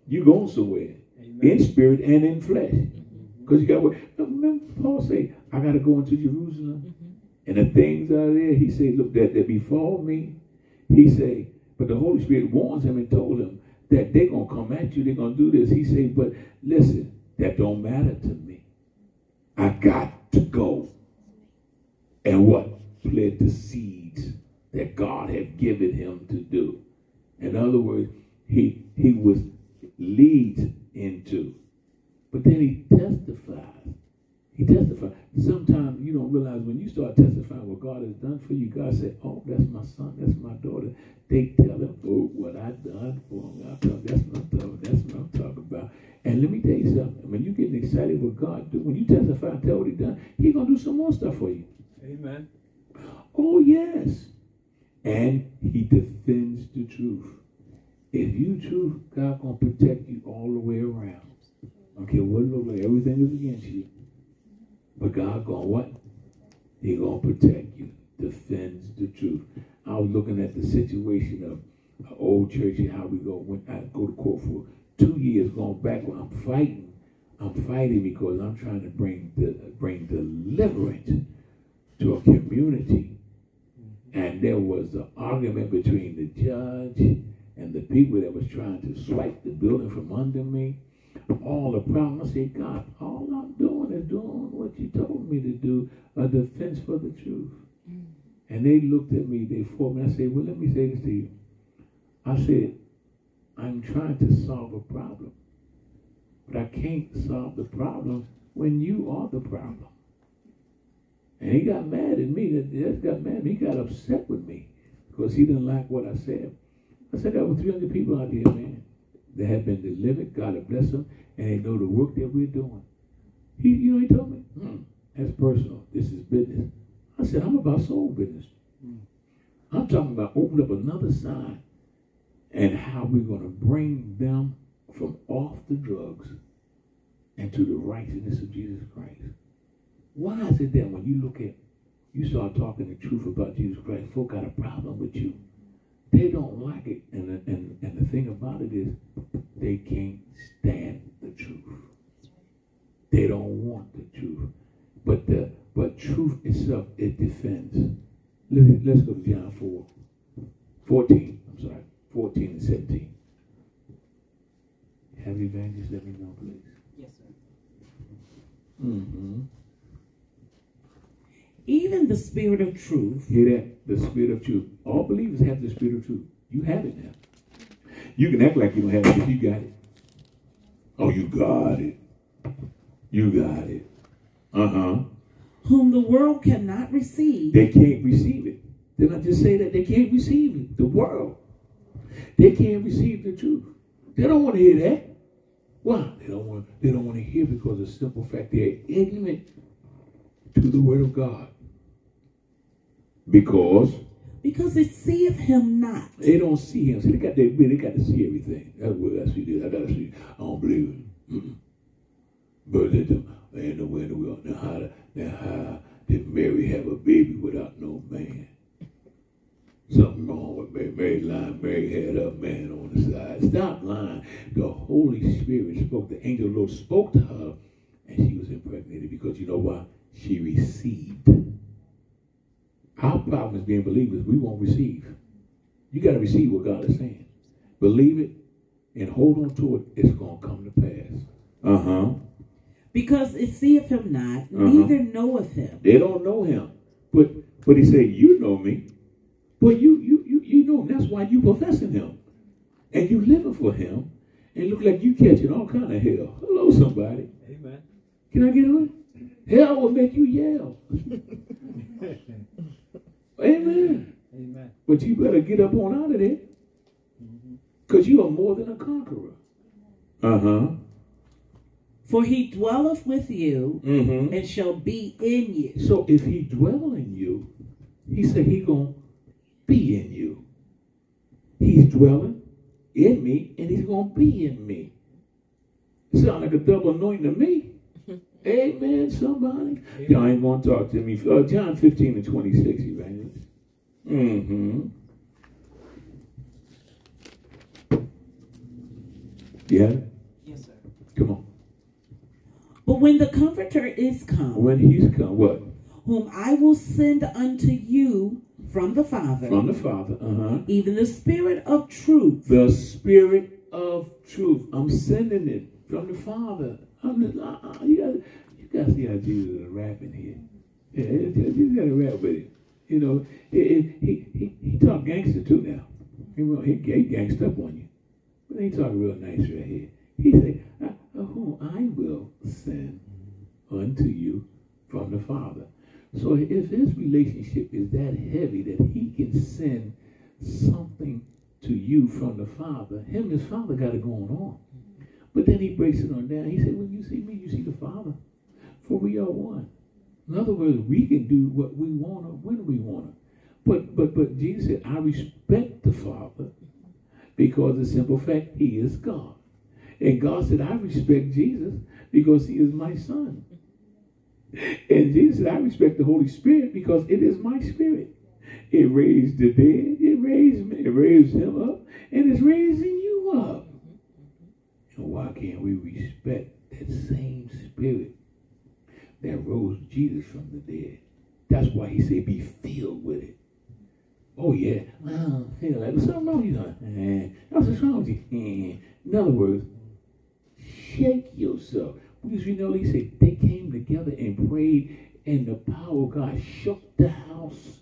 You going somewhere in spirit and in flesh. Mm-hmm. Because you got what? Remember Paul say, I got to go into Jerusalem. Mm-hmm. And the things are there. He said, look, that, that befall me. He say, but the Holy Spirit warns him and told him that they're going to come at you. They're going to do this. He said, but listen, that don't matter to me. I got to go. And what? Plant the seeds that God had given him to do. In other words, he he was leads into. But then he testifies. He testifies. Sometimes you don't realize when you start testifying what God has done for you, God said, Oh, that's my son, that's my daughter. They tell him for oh, what I done for him. I tell, that's what I'm talking, that's what I'm talking about. And let me tell you something. When you getting excited what God do, when you testify and tell what he done, he gonna do some more stuff for you. Amen. Oh yes. And he defends the truth. If you truth, God gonna protect you all the way around. Okay, what it like? Everything is against you. But God gonna what? He gonna protect you. Defends the truth. I was looking at the situation of an old church and how we go when I go to court for two years going back when I'm fighting. I'm fighting because I'm trying to bring the bring deliverance to a community. And there was an argument between the judge and the people that was trying to swipe the building from under me. All the problem. I said, God, all I'm doing is doing what you told me to do, a defense for the truth. Mm. And they looked at me, they fought me. I said, Well, let me say this to you. I said, I'm trying to solve a problem. But I can't solve the problem when you are the problem. And he got mad at me. That got mad. He got upset with me because he didn't like what I said. I said there were 300 people out there, man, that have been delivered. God have blessed them, and they know the work that we're doing. He, you know, he told me, hmm, that's personal. This is business. I said, I'm about soul business. I'm talking about opening up another side and how we're going to bring them from off the drugs and to the righteousness of Jesus Christ. Why is it that when you look at, you start talking the truth about Jesus Christ, folk got a problem with you. They don't like it. And the, and, and the thing about it is, they can't stand the truth. They don't want the truth. But the but truth itself, it defends. Let's, let's go to John 4. 14. I'm sorry. 14 and 17. Have you been? evangelists let me know, please. Yes, sir. Mm-hmm. Even the Spirit of truth, Hear that? The spirit of truth. All believers have the spirit of truth. You have it now. You can act like you don't have it, but you got it. Oh, you got it. You got it. Uh-huh. whom the world cannot receive, They can't receive it. Didn't I just say that? They can't receive it. The world. They can't receive the truth. They don't want to hear that. Why? They don't want they don't want to hear because of the simple fact they're ignorant to the word of God. Because because it seeth him not. they don't see him. See, they got they, they got to see everything. That's what I see this. I gotta see. I don't believe it. Mm-mm. But they don't ain't no way in the world. Now how now how did Mary have a baby without no man? Something wrong with Mary. Mary lying. Mary had a man on the side. Stop lying. The Holy Spirit spoke. The angel of the Lord spoke to her, and she was impregnated because you know why? She received. Our problem is being believers. We won't receive. You got to receive what God is saying. Believe it and hold on to it. It's going to come to pass. Uh huh. Because it seeth him not, Uh-huh. neither knoweth him. They don't know him. But but he said, You know me. But you you you you know him. That's why you professing him. And you living for him. And look like you catching all kind of hell. Hello, somebody. Amen. Can I get on? Hell will make you yell. Amen. Amen. But you better get up on out of there. Because you are more than a conqueror. Uh-huh. For he dwelleth with you Mm-hmm. and shall be in you. So if he dwell in you, he said he gonna be in you. He's dwelling in me and he's gonna be in me. Sound like a double anointing to me. Amen, somebody. Y'all ain't gonna talk to me. Uh, John 15 and 26, evangelist. Mm-hmm. Yeah, Yes, sir. come on. But when the Comforter is come, When he's come, what? whom I will send unto you from the Father, From the Father. Uh-huh. even the Spirit of truth, The Spirit of truth. I'm sending it from the Father. I'm just, uh, uh, you got you got to see how Jesus is rapping here. Yeah, you got to rap with it. You know, it, it, he he he talk gangster too now. He will- he, he gangsta up on you, but he talking real nice right here. He say, uh, "Whom I will send unto you from the Father." So if his relationship is that heavy that he can send something to you from the Father, him and his Father got it going on. But then he breaks it on down. He said, When you see me, you see the Father. For we are one. In other words, we can do what we want to when we want to. But but but Jesus said, I respect the Father because the simple fact he is God. And God said, I respect Jesus because he is my son. And Jesus said, I respect the Holy Spirit because it is my spirit. It raised the dead, it raised me, it raised him up, and it's raising you up. And why can't we respect that same spirit that rose Jesus from the dead? That's why he said, be filled with it. Oh, yeah. Well, feel like, what's wrong with you? Eh, What's wrong with you? Eh. In other words, shake yourself. Because you know, he said they came together and prayed, and the power of God shook the house.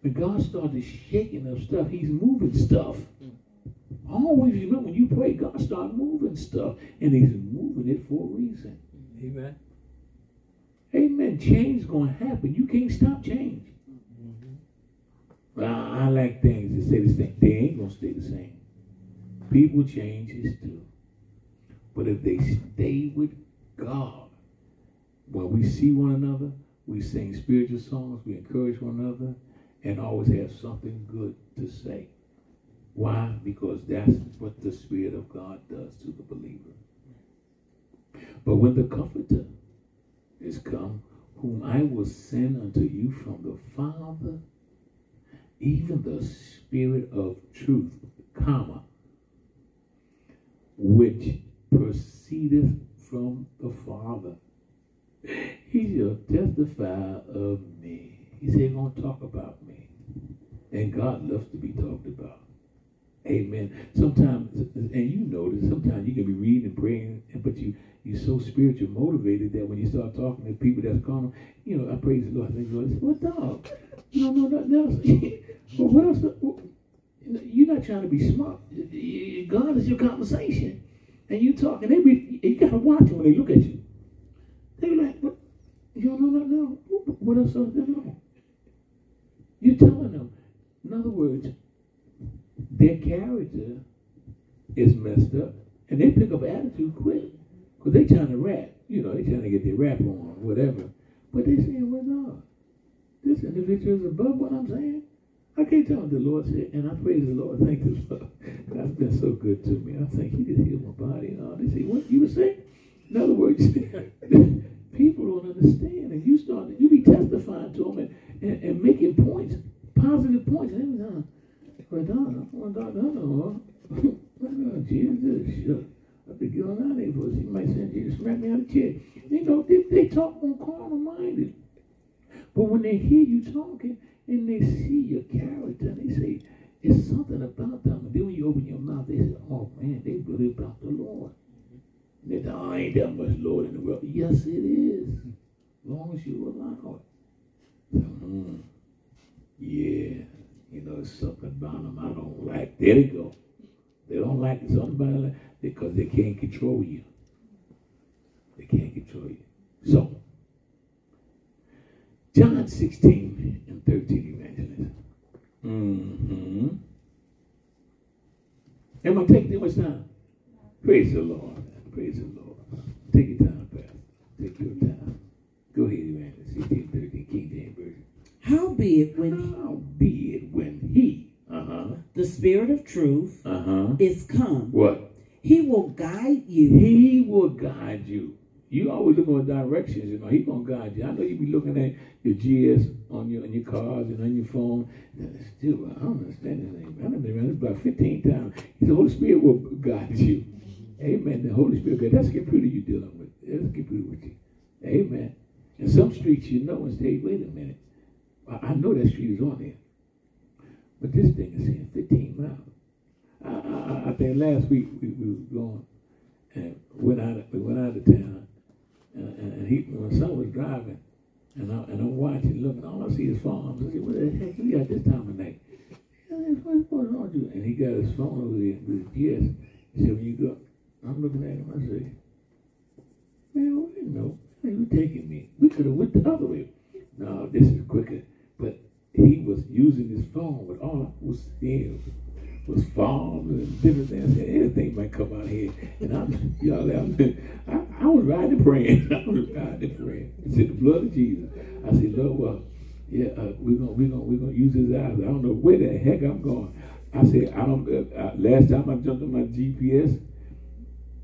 When God started shaking up stuff, He's moving stuff. Always remember when you pray, God start moving stuff, and He's moving it for a reason. Amen. Amen. Change is gonna happen. You can't stop change. Well, I, I like things that stay the same. They ain't gonna stay the same. People changes too. But if they stay with God, when we see one another, we sing spiritual songs, we encourage one another, and always have something good to say. Why? Because that's what the Spirit of God does to the believer. But when the Comforter is come, whom I will send unto you from the Father, even the Spirit of truth, comma, which proceedeth from the Father. He shall testify of me. He said, going to talk about me. And God loves to be talked about. Amen. Sometimes, and you know this, sometimes you can be reading and praying, but you, you're so spiritual motivated that when you start talking to people that's calm, you know, I praise the Lord. I think, Lord, what dog? You don't know nothing else. well, what else? You're not trying to be smart. God is your conversation. And you talking, they be, you got to watch when they look at you. They be like, what? You don't know nothing else? What else do they know? You're telling them. In other words, their character is messed up. And they pick up attitude quick. Because they trying to rap. You know, they trying to get their rap on, whatever. But they saying, well, no. This individual is above what I'm saying. I can't tell what the Lord said, and I praise the Lord. Thank you. God's been so good to me. I think He just healed my body and all. They say, what you were saying? In other words, people don't understand, and you start, you be testifying to them and, and, and making points, positive points. And every well, Don, Don, no, well, Jesus, going out there for He might send to smack me out of chair. You know, they, they talk on carnal minded. But when they hear you talking, and they see your character they say, it's something about them. And then when you open your mouth, they say, oh man, they really about the Lord. And they say, oh, ain't that much Lord in the world. Yes, it is. As long as you allow it. mm, yeah, you know, it's something about them I don't like. There they go. They don't like somebody them because they can't control you. They can't control you. So, John 16 and 13 evangelist. Mm-hmm. Am I taking too much time? Praise the Lord. Praise the Lord. Take your time, Pastor. Take your time. Go ahead, evangelist. 16 13, King James. Howbeit when Howbeit when he, uh-huh, the Spirit of truth uh-huh, is come, what? he will guide you. He will guide you. You always look on directions, you know. He gonna guide you. I know you be looking at your GS on your on your cars and on your phone. Still, I don't understand anything. I've been around this about 15 times. The Holy Spirit will guide you. Amen. The Holy Spirit, that's the computer you're dealing with. That's the computer with you. Amen. And some streets you know and say, wait a minute. I, know that street is on there. But this thing is saying 15 miles. I, I, I think last week we, we were going and went out, we went out of town and, and he, my son was driving, and, I, and I'm watching, looking, all I see is farms. I said, what the heck you got this time of night? On you? And he got his phone over there with his GS. He said, when you go, I'm looking at him, I say, man, wait a minute, where you taking me? We could have went the other way. No, this is quicker. But he was using his phone, but all I was seeing was farms and different things. Said, anything might come out here. And I'm, y'all, I'm, I, I was riding praying. I was riding praying. I said, the blood of Jesus. I said, Lord, well, yeah, uh, we're gonna we're gonna we're gonna use his eyes. I don't know where the heck I'm going. I said, I don't. Uh, uh, last time I jumped on my GPS,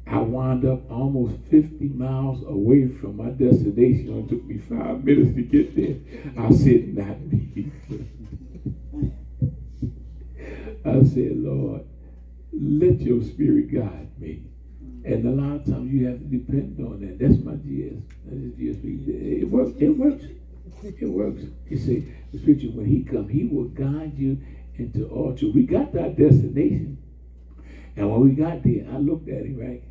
I wound up almost 50 miles away from my destination. It took me five minutes to get there. I said, not me. I said, Lord, let your spirit guide me. And a lot of times you have to depend on that. That's my GS. That is GS. It works. It works. It works. You see, the scripture, when he come, he will guide you into all truth. We got to our destination. And when we got there, I looked at him, right?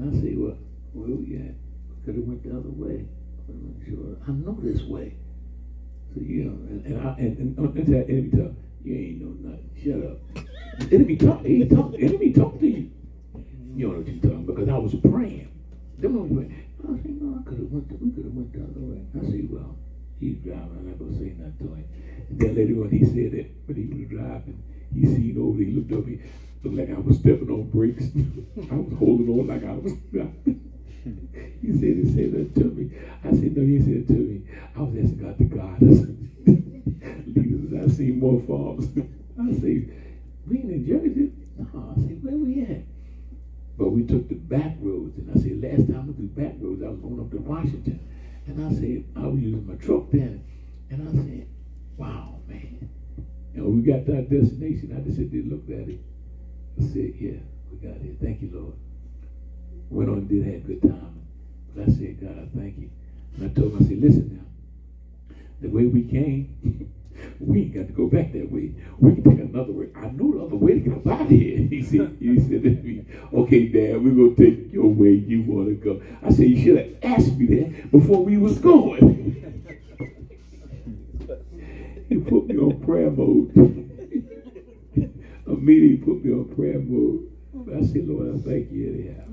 I said, well, where we? Could have went the other way. I'm sure. I know this way. So, you know, and, and I, and, and, and, and, and, and, and, you ain't know nothing. Shut up. enemy talk. He talk. Enemy talk to you. You know what you're talking because I was praying. Them was praying. I said, no, I could have went. The, we could have went the other way. I said, well, he's driving. Not gonna say nothing to him. And then later on, he said that when he was driving, he seen over. He looked over. He looked like I was stepping on brakes. I was holding on like I was. he said, he said that to me. I said, no, he said to me. I was asking God to. I said, leaders, I seen more falls. I say, we in Jersey? No, I said, where we at? But we took the back roads, and I said, last time we took back roads, I was going up to Washington. And I said, I was using my truck then. And I said, wow, man. And when we got to our destination, I just said, there, looked at it. I said, yeah, we got it. Thank you, Lord. Went on and did have a good time. But I said, God, I thank you. And I told him, I said, listen now, the way we came, we ain't got to go back that way. We can take another way. I know the other way to get up out of here. He said, he said to me, okay, Dad, we're going to take your way you want to go. I said, you should have asked me that before we was going. he put me on prayer mode. Immediately put me on prayer mode. I said, Lord, I thank you anyhow.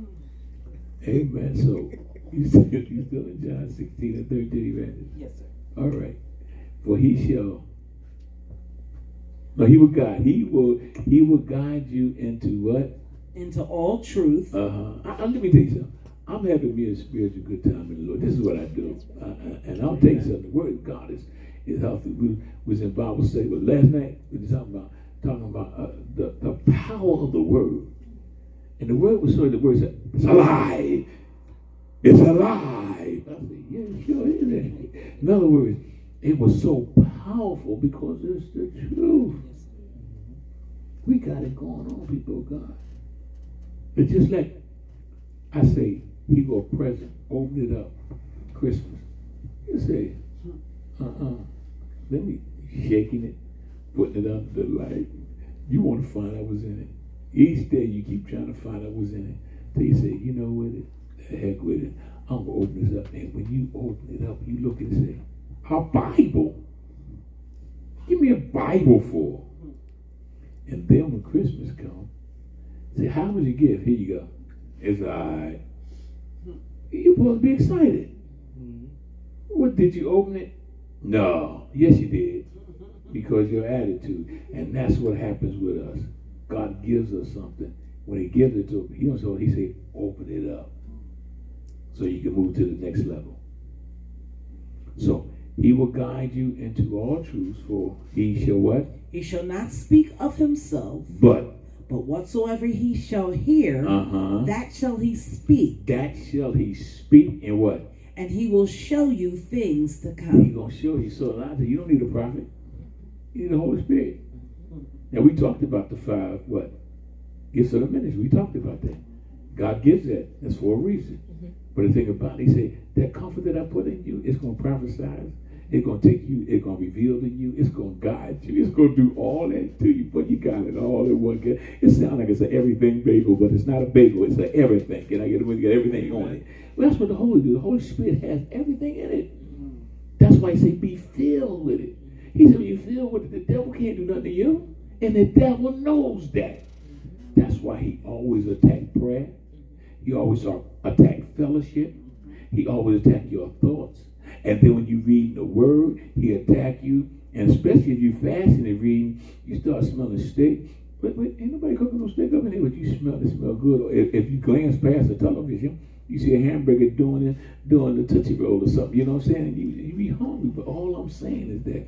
Amen. So you still, you still in John 16 and 13, right? Yes, sir. All right. For he shall no, he will guide. He will he will guide you into what? Into all truth. Uh-huh. I, I, let me tell you something. I'm having me a spiritual good time in the Lord. This is what I do. Uh, uh, and I'll tell you something. The word of God is, is healthy. We was in Bible study, but last night we were talking about talking about uh, the, the power of the word. And the word was so the word said, it's alive. It's alive. I said, yeah, sure is it. In other words, it was so powerful because it's the truth. We got it going on, people of God. It's just like I say, he go present, open it up, Christmas. You say, uh-uh. Let me shaking it, putting it under the light. You want to find out what's in it. Each day you keep trying to find out what's in it. Till you say, you know what the heck with it. I'm gonna open this up. And when you open it up, you look and say, a Bible. Give me a Bible for. And then when Christmas comes, say, how was your gift? Here you go. It's all right. You're supposed to be excited. Mm-hmm. What did you open it? No. Yes, you did. Because your attitude. And that's what happens with us. God gives us something. When he gives it to him, he don't say, he say, open it up. So you can move to the next level. So he will guide you into all truth, for he shall what? He shall not speak of himself, But but whatsoever he shall hear, uh-huh. that shall he speak, That shall he speak and what? and he will show you things to He come. gonna show you. So Elijah, you don't need a prophet. You need the Holy Spirit. Now we talked about the five what? Gifts of the ministry. We talked about that. God gives that. That's for a reason. But the thing about it, he said, that comfort that I put in you, is gonna prophesy. It's gonna take you, it's gonna reveal to you, it's gonna guide you, it's gonna do all that to you, but you got it all in one get. It sounds like it's an everything bagel, but it's not a bagel, it's an everything. Can I get got everything on it? Well, that's what the Holy do. The Holy Spirit has everything in it. That's why he say be filled with it. He said you filled with it, the devil can't do nothing to you. And the devil knows that. That's why he always attack prayer. He always attack fellowship. He always attack your thoughts. And then when you read the word, he attack you. And especially if you fasting and reading, you start smelling steak. But, but ain't nobody cooking no steak up in there, but you smell it smell good. Or if, if you glance past the television, you see a hamburger doing it, doing the Tootsie Roll or something. You know what I'm saying? You, you be hungry. But all I'm saying is that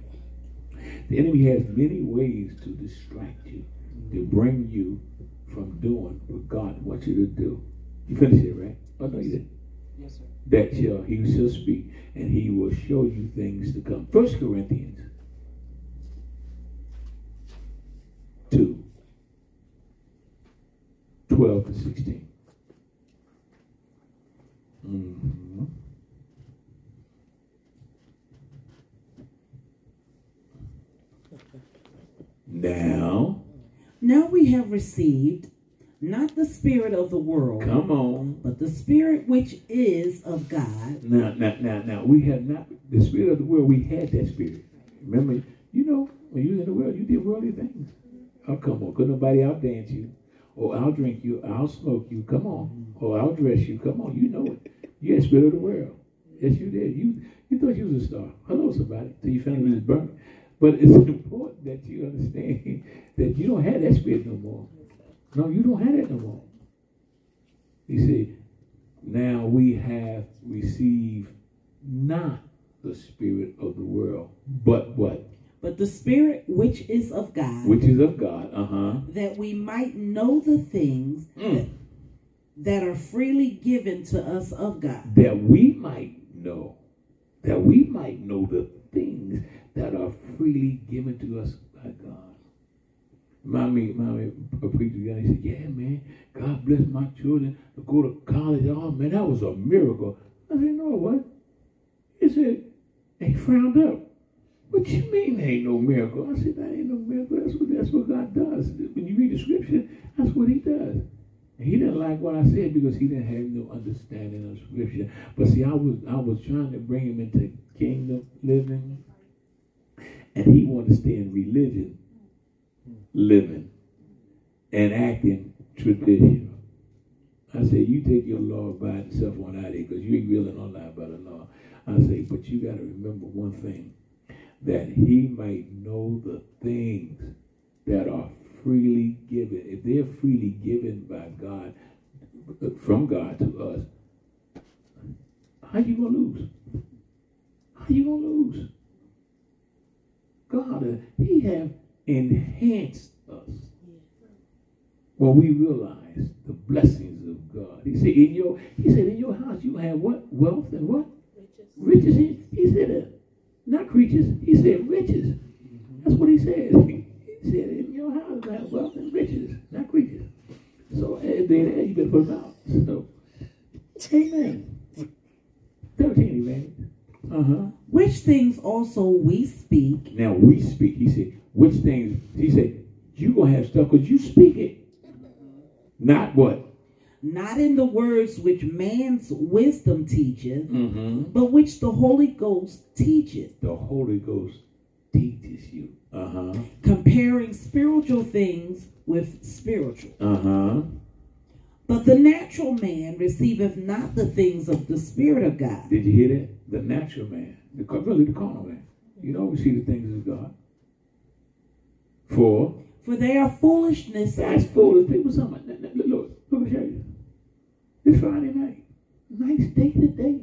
the enemy has many ways to distract you, to bring you from doing what God wants you to do. You finished it, right? Oh, no, you didn't. Yes, sir. That shall he shall speak, and he will show you things to come. First Corinthians 2 12 to 16. Mhm. Now, Now we have received not the spirit of the world, come on. but the spirit which is of God, Now, now, now, now, we have not the spirit of the world. We had that spirit. Remember, you know, when you was in the world, you did worldly things. Oh, come on. Could nobody outdance you? Or I'll drink you. I'll smoke you. Come on. Or I'll dress you. Come on. You know it. You're a spirit of the world. Yes, you did. You you thought you was a star. Hello, somebody. Till you found you was burnt. But it's important that you understand that you don't have that spirit no more. No, you don't have that no more. You see, now we have received not the spirit of the world, but what? But the Spirit which is of God, Which is of God. Uh huh. that we might know the things Mm. that are freely given to us of God. That we might know, that we might know the things that are freely given to us by God. Mommy, mommy, a preacher guy, he said, Yeah, man, God bless my children to go to college. Oh, man, that was a miracle. I said, No, what? He said, He frowned up. What you mean there ain't no miracle? I said, That ain't no miracle. That's what that's what God does. When you read the scripture, that's what he does. And he didn't like what I said because he didn't have no understanding of scripture. But see, I was I was trying to bring him into kingdom living. And he wanted to stay in religion living and acting traditional. I said, you take your law abiding self on out of here because you ain't really no lie by the law. I say, but you got to remember one thing that he might know the things that are freely given. If they're freely given by God, from God to us, how you gonna lose? How you gonna lose? God, uh, He have enhanced us. When we realize the blessings of God, He said, in your He said, in your house you have what wealth and what riches. He, he said, uh, not creatures. He said riches. That's what He said. He said, in your house you have wealth and riches, not creatures. So at the end you better put them out. So, Amen. Thirteen, Amen. Uh huh. Which things also we speak, Now we speak. He said, which things? He said, you gonna have stuff because you speak it. Not what? not in the words which man's wisdom teacheth, Mm-hmm. but which the Holy Ghost teacheth, The Holy Ghost teaches you. Uh huh. comparing spiritual things with spiritual. Uh huh. But the natural man receiveth not the things of the Spirit of God, Did you hear that? The natural man, the really the carnal man. You don't receive the things of God. For for they are foolishness. that's foolish. People, something. Look, look, look at you. It's Friday night. Nice day today.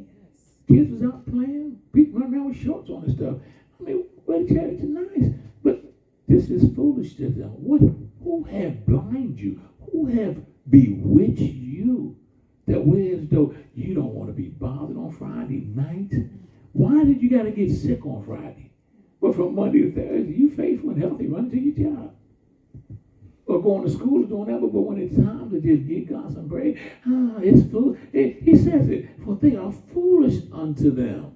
Kids was out playing. People running around with shorts on and stuff. I mean, well, the church is nice, but this is foolishness. Now, What? Who have blind you? Who have bewitched you? That way, as though you don't want to be bothered on Friday night. Why did you got to get sick on Friday? But from Monday to Thursday, you faithful and healthy, running to your job or going to school or doing whatever, but when it's time to just get God some praise, ah, it's fool. It, he says it, for they are foolish unto them.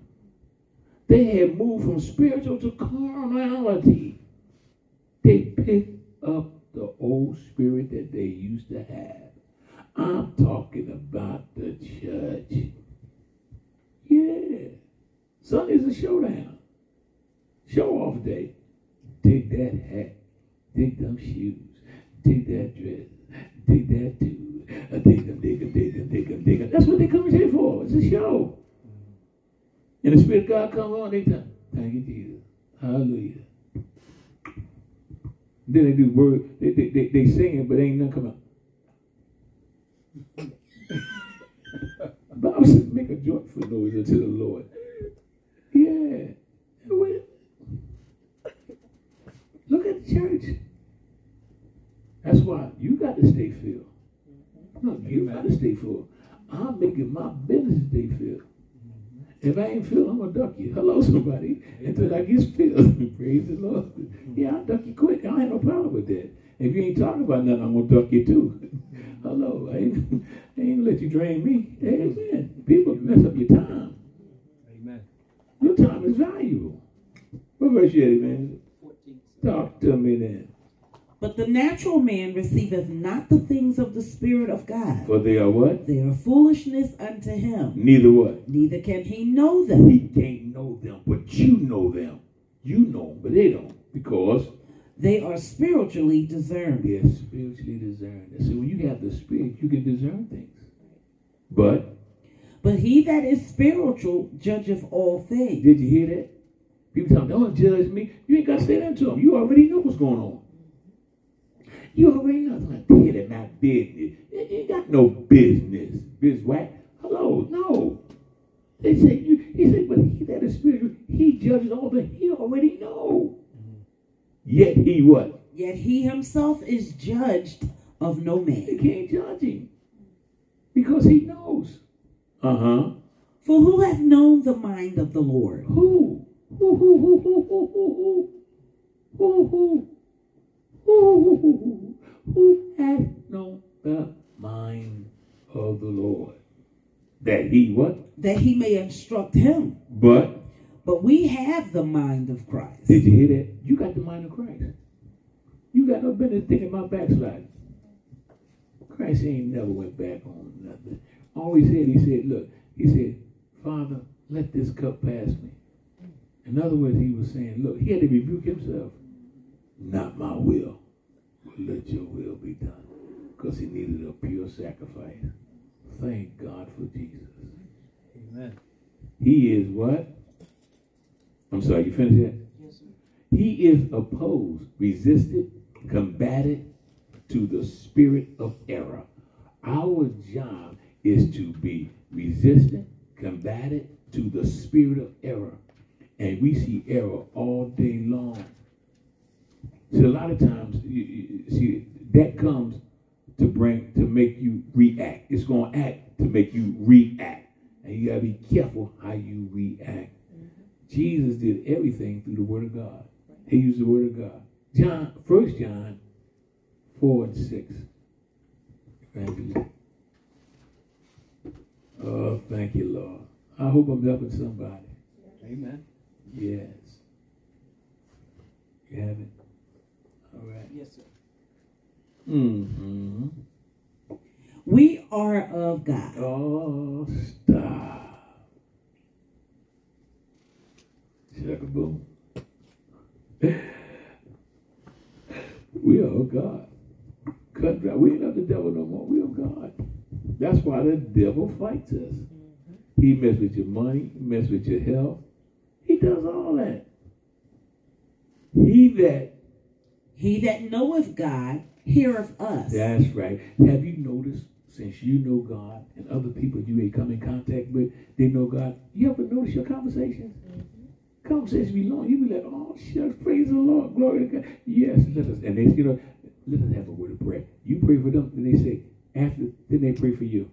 They have moved from spiritual to carnality. They pick up the old spirit that they used to have. I'm talking about the church. Yeah. Sunday's a showdown. Show off day. Dig that hat. Dig them shoes. Dig that dress. Dig that dude. Uh, dig them, dig them, dig them, dig them, dig them. That's what they come here for. It's a show. And the Spirit of God comes on, they tell, thank you, Jesus. Hallelujah. Then they do word, they, they, they, they sing it, but ain't nothing come out. Bible says, make a joyful noise unto the Lord. Yeah. Look at the church. That's why you got to stay filled. No, you got to stay filled. I'm making my business stay filled. If I ain't filled, I'm gonna duck you. Hello, somebody. Until I get filled. Praise the Lord. Yeah, I'll duck you quick. I ain't no problem with that. If you ain't talking about nothing, I'm gonna duck you too. Hello. I ain't, I ain't gonna let you drain me. Amen. People mess up your time. Amen. Your time is valuable. What verse you at, man? 14. Talk to. But the natural man receiveth not the things of the Spirit of God. For they are what? They are foolishness unto him. Neither what? Neither can he know them. He can't know them, but you know them. You know them, but they don't. Because They are spiritually discerned. They're spiritually discerned. So when you have the spirit, you can discern things. But But he that is spiritual judgeth all things. did you hear that? People tell me, don't judge me. You ain't got to say that to them. You already know what's going on. You already know. I'm like, kid in my business. You ain't got no business. Biz whack. Hello, no. They say you. He said, but he that is spiritual, he judges all the. He already know. Yet he what? Yet he himself is judged of no man. can't judge him because he knows. Uh huh. For who hath known the mind of the Lord? Who? Who hath known the mind of the Lord? That he what? That he may instruct him. But but we have the mind of Christ. Did you hear that? You got the mind of Christ. You got no business thinking about backsliding. Christ ain't never went back on nothing. All he said, he said, look, he said, Father, let this cup pass me. In other words, he was saying, look, he had to rebuke himself. Not my will, but let your will be done. Because he needed a pure sacrifice. Thank God for Jesus. Amen. He is what? I'm sorry, you finished that? Yes, sir. He is opposed, resisted, combated to the spirit of error. Our job is to be resistant, combated to the spirit of error. And we see error all day long. See, a lot of times, you, you- see, that comes to bring, to make you react. It's going to act to make you react. And you got to be careful how you react. Mm-hmm. Jesus did everything through the Word of God. He used the Word of God. John, First John, four and six. Thank you. Oh, thank you, Lord. I hope I'm helping somebody. Amen. Yes. You have it. All right. Yes, sir. Mm-hmm. We are of God. Oh, stop. Shaka boom. we are of God. Cut dry. We ain't of the devil no more. We of God. That's why the devil fights us. He mess with your money, he mess with your health. He does all that. He that He that knoweth God heareth us. That's right. Have you noticed since you know God and other people you may come in contact with, they know God. You ever notice your conversations? Mm-hmm. Conversations be long. You be like, oh shucks, praise the Lord, glory to God. Yes, let us and they you know, let us have a word of prayer. You pray for them, and they say, after then they pray for you.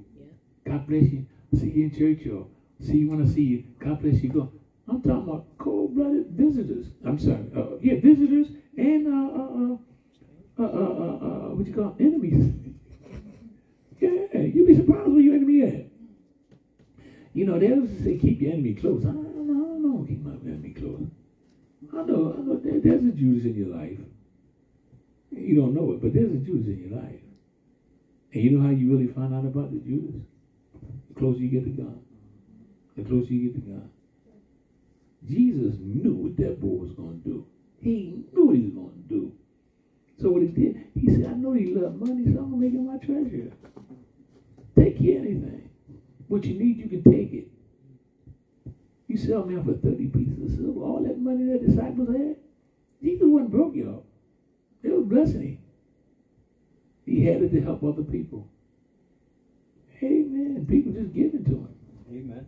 God bless you. See you in church or see you when I see you. God bless you. Go. I'm talking about cold blooded visitors. I'm sorry. Uh, yeah, visitors and uh, uh, uh, uh, uh, uh, uh, what you call enemies. yeah, you'd be surprised where your enemy at. You know, they always say keep your enemy close. I don't, know, I don't know, keep my enemy close. I know, I know there, there's a Judas in your life. You don't know it, but there's a Judas in your life. And you know how you really find out about the Judas? The closer you get to God. The closer you get to God. Jesus knew what that boy was going to do. He knew what he was going to do. So what he did, he said, I know you love money, so I'm going to make it my treasure. Take you anything. What you need, you can take it. You sell me out for 30 pieces of silver. All that money that disciples had, Jesus wasn't broke, y'all. They was blessing him. He had it to help other people. Amen. People just give it to him. Amen.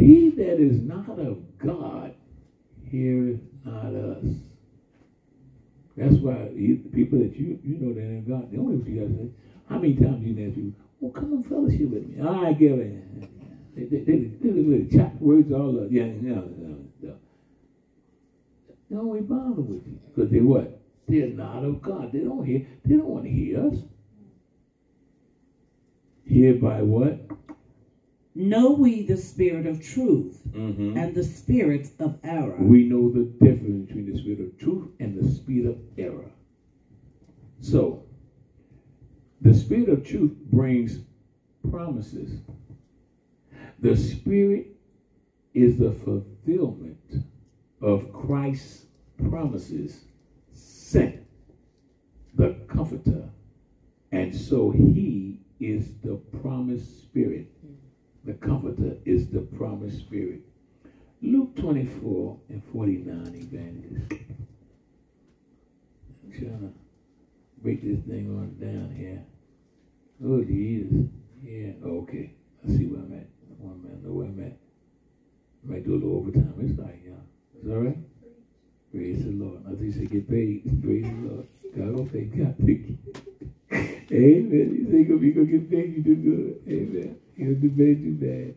He that is not of God heareth not us. That's why people that you you know that ain't God, the only what you gotta say. How many times you ask people, well come on fellowship with me. Ah, all right, give it. They, they, they, they, they, they chop words all up. Yeah, yeah, yeah, yeah. They don't even bother with you. Because they what? They're not of God. They don't hear, they don't want to hear us. Hear by what? Know we the spirit of truth Mm-hmm. and the spirit of error. we know the difference between the spirit of truth and the spirit of error. So, the spirit of truth brings promises. The spirit is the fulfillment of Christ's promises sent the Comforter, and so He is the promised Spirit. The Comforter is the promised Spirit. Luke 24 and 49, evangelist. I'm trying to break this thing on down here. Oh, Jesus. Yeah, okay. I see where I'm at. One man, know where I'm at. Might do a little overtime. It's like, yeah. Is that all right? Praise the Lord. I think you said get paid. Praise the Lord. God will pay. God thank you. Amen. You you're going to get paid, you do good. Amen. You do bad, do bad.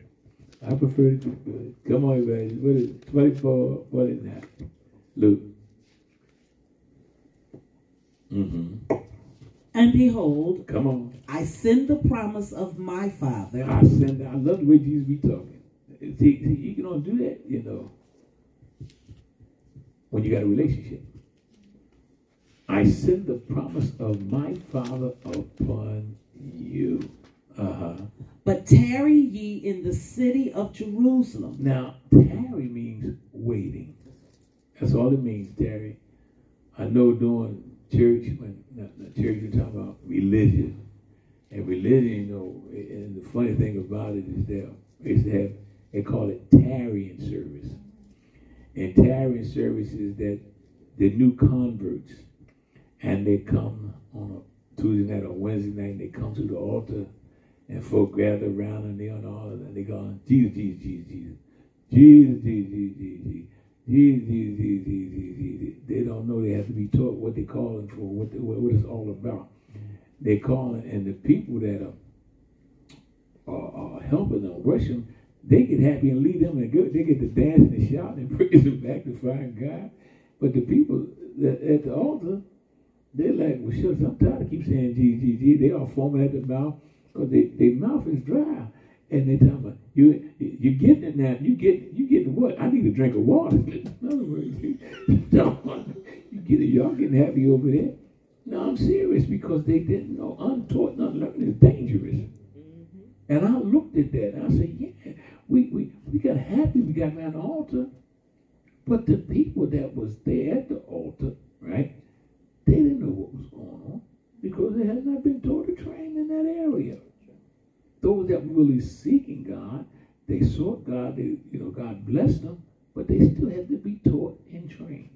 I prefer to do good. Come on, evangelist. What is it? 24, what is that? Luke. Mm-hmm. And behold, Come on. I send the promise of my Father. I send. I love the way Jesus be talking. See, see, you can only do that, you know, when you got a relationship. I send the promise of my Father upon you. Uh huh. But tarry ye in the city of Jerusalem Now, tarry means waiting. That's all it means, tarry. I know during church, when not, not church, you're talking about religion. And religion, you know, and the funny thing about it is that to have, they call it tarrying service. And tarrying service is that the new converts, and they come on a Tuesday night or Wednesday night, and they come to the altar, and folk gather around and they on all of that. They going, Jesus, Jesus, Jesus, Jesus. Jesus, Jesus, Jesus, Jesus. Jesus, Jesus, Jesus, They don't know they have to be taught what they're calling for, what, they, what, what it's all about. They're calling, and the people that are, are, are helping them, worship, them, they get happy and lead them, and good. they get to dance and shout and praise and magnify God. But the people that, at the altar, they're like, well, shucks, I'm tired of keep saying Jesus, Jesus. They all foaming at the mouth because they, their mouth is dry. And they tell me, you, you getting it now. You get, you getting what? I need a drink of water. In other words, you, you don't want, you get it. Y'all getting happy over there. No, I'm serious because they didn't know. Untaught, unlearned is dangerous. Mm-hmm. And I looked at that and I said, yeah, we, we, we got happy we got around the altar. But the people that was there at the altar, right, they didn't know what was going on because they had not been taught or trained in that area. Those that were really seeking God, they sought God, they, you know, God blessed them, but they still had to be taught and trained.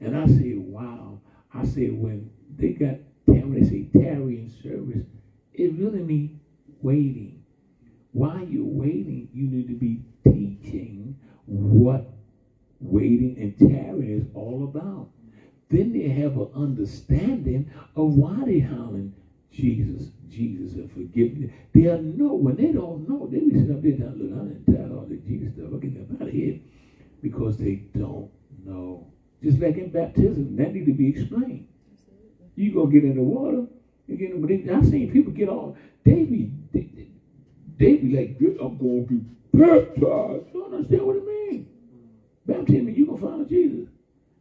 And I said, wow. I said, when they got, when they say tarry in service, it really means waiting. While you're waiting, you need to be teaching what waiting and tarrying is all about. Then they have an understanding of why they hollering Jesus, Jesus, and forgive me. They'll know when they don't know, they be sitting up there down, look, I'm tired of all the Jesus stuff. I get them out of here because they don't know. Just like in baptism, that need to be explained. You gonna get in the water, you get in, I've seen people get off. They be they, they be like, I'm gonna get baptized. You don't understand what it means. Baptism, you gonna follow Jesus.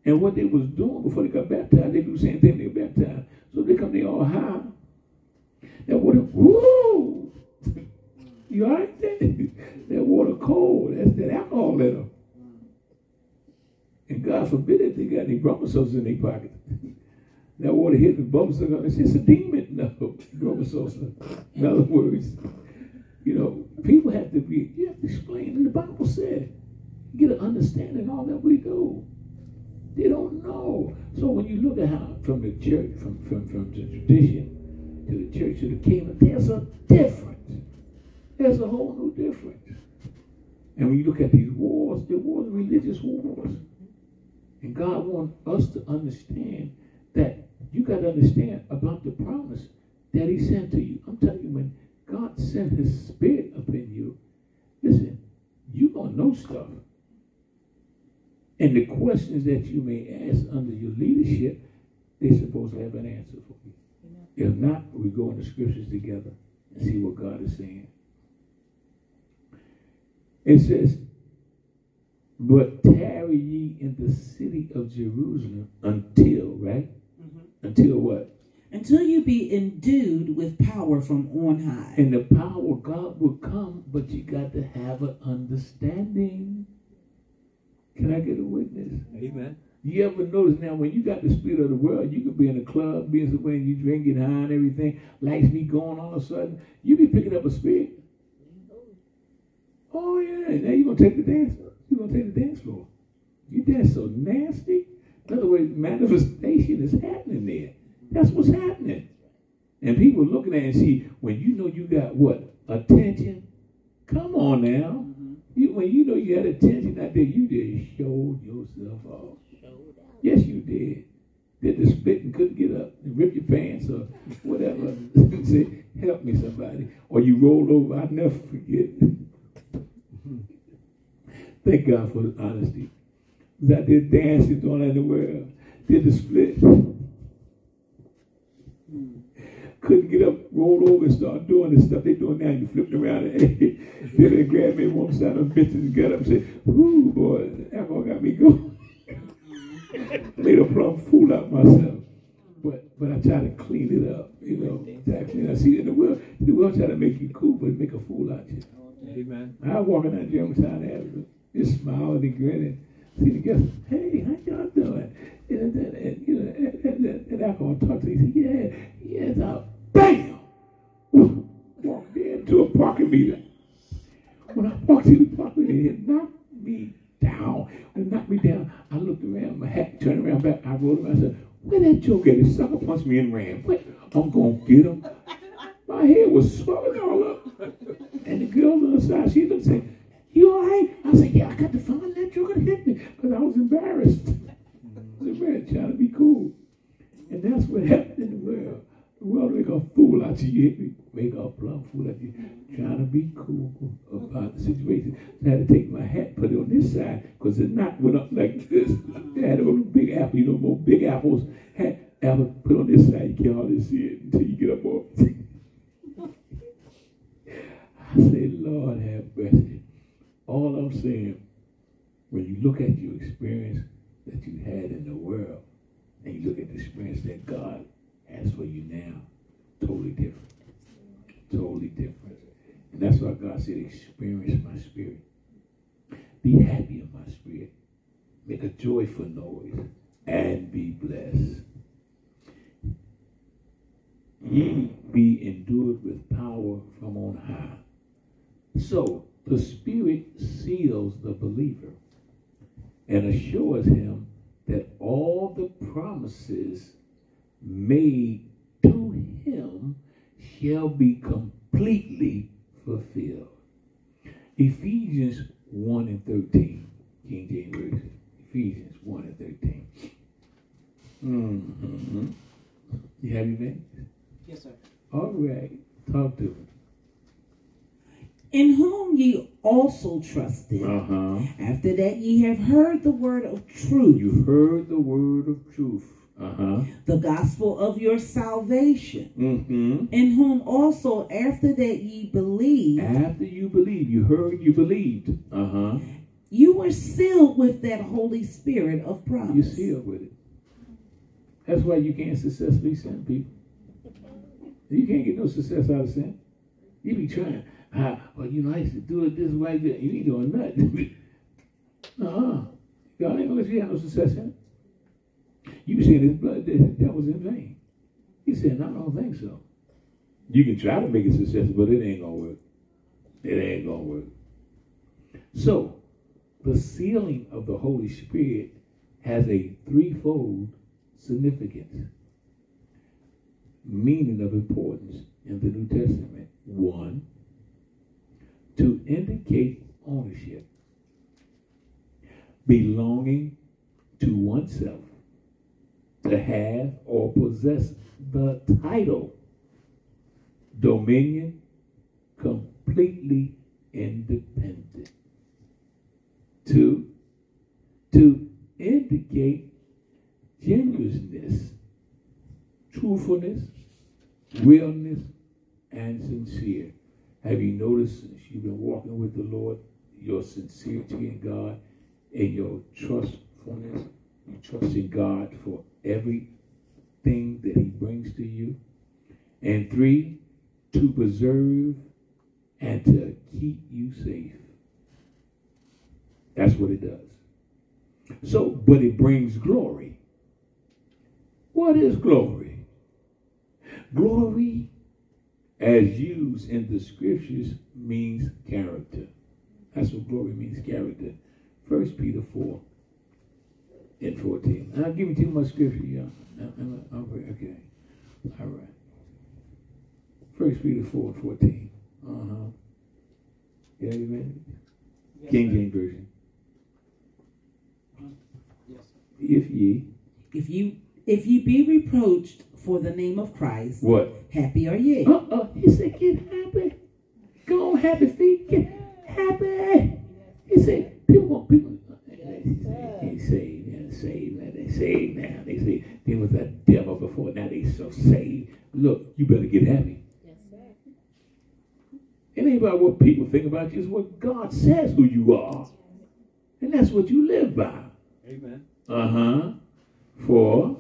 And what they was doing before they got baptized, they do the same thing they baptized. So they come, they all high. That water, woo! you all right there? that water cold. That's that alcohol in them. And God forbid if they got any bromosols in their pocket. that water hit the bromosols. It's just a demon. No, bromosols. In other words, you know, people have to be, you have to explain. And the Bible said, get an understanding of all that we do. They don't know. So when you look at how from the church, from, from, from the tradition to the church to the kingdom, there's a difference. There's a whole new difference. And when you look at these wars, they're wars, religious wars. And God wants us to understand that you got to understand about the promise that He sent to you. I'm telling you, when God sent His Spirit up in you, listen, you're going to know stuff. And the questions that you may ask under your leadership, they're supposed to have an answer for you. If not, we go in the scriptures together and see what God is saying. It says, But tarry ye in the city of Jerusalem until, right? Mm-hmm. Until what? until you be endued with power from on high. And the power of God will come, but you got to have an understanding. Can I get a witness? Amen. You ever notice now when you got the spirit of the world, you could be in a club, being somewhere, you drinking high and everything, lights be going all of a sudden, you be picking up a spirit. Oh yeah, now you gonna take the dance. Floor. You gonna take the dance floor. You dance so nasty. In other words, manifestation is happening there. That's what's happening. And people looking at it and see when you know you got what attention. Come on now. You, when you know you had attention out there, you just showed yourself off. Yes, you did. Did the spit and couldn't get up and rip your pants or whatever. Say, help me somebody. Or you rolled over. I'll never forget. Thank God for the honesty. Out there dancing, that in the world. Did the split. Couldn't get up, rolled over and start doing the stuff they doing now. You flipped around and then they grabbed me one side of the bitches and got up and said, Ooh boy, alcohol got me going. Made a plumb fool out myself. But but I try to clean it up, you know. Exactly. I see in the world, the world try to make you cool, but make a fool out of you. Amen. I walk in that gym trying to have just smiling and grinning. See the guests, hey, how y'all doing? And, and, and you know, and, and, and, alcohol talk to you. He said, yeah, yes, I, bam! Walked into a parking meter. When I walked into the parking meter, it knocked me down. When it knocked me down, I looked around, my hat turned around back. I rolled around and said, where that joke at? The sucker punched me and ran. What? I'm going to get him. My head was swelling all up. And the girl on the side, she looked and said, you all right? I said, yeah, I got to find that joker to hit me because I was embarrassed. I said, man, trying to be cool. And that's what happened in the world. World make a fool out of you. Make a plumb fool out of you. Trying to be cool about the situation. I had to take my hat, put it on this side because the knot went up like this. I had a big apple, you know, more big apples. Hat, apple, put on this side. You can't hardly see it until you get up off. I say, Lord have mercy. All I'm saying, when you look at your experience that you had in the world, and you look at the experience that God has for you now, totally different. Totally different. And that's why God said, experience my spirit. Be happy in my spirit. Make a joyful noise and be blessed. Ye be endured with power from on high. So the Spirit seals the believer and assures him that all the promises made to him shall be completely fulfilled. Ephesians 1 and 13, King James Version. Ephesians 1 and 13. Mm-hmm. You have your name? Yes, sir. All right. Talk to me. in whom ye also trusted, Uh-huh. after that ye have heard the word of truth, You heard the word of truth. Uh-huh. the gospel of your salvation, Mm-hmm. in whom also after that ye believed, After you believed, you heard, you believed. Uh-huh. you were sealed with that Holy Spirit of promise. You sealed with it. That's why you can't successfully sin people. You can't get no success out of sin. You be trying. Ah, well, you know, I used to do it this way. You ain't doing nothing. uh-huh. God ain't gonna let you have no success in it. You said his blood, that, that was in vain. He said, no, I don't think so. You can try to make it successful, but it ain't gonna work. It ain't gonna work. So, the sealing of the Holy Spirit has a threefold significance, meaning of importance in the New Testament. One, to indicate ownership, belonging to oneself, to have or possess the title, dominion, completely independent. Two, to indicate genuineness, truthfulness, realness, and sincere. Have you noticed since you've been walking with the Lord, your sincerity in God and your trustfulness? You trust in God for everything that He brings to you. And three, to preserve and to keep you safe. That's what it does. So, but it brings glory. What is glory? Glory, as used in the scriptures, means character. That's what glory means, character. First Peter 4 and 14. And I'll give you too much scripture, y'all. Okay, okay. All right. First Peter 4 and 14. Uh-huh. Yeah, you ready? Yes, King. James Version. Yes. If ye, If you if you be reproached for the name of Christ, what? happy are ye. Uh-uh. He said, get happy. Go on, happy feet. Get happy. He said, people want people. They saved, yeah, saved, man. They saved now. They say they was a devil before. Now they so saved. Look, you better get happy. It ain't about what people think about you. It's what God says who you are, and that's what you live by. Amen. Uh huh. For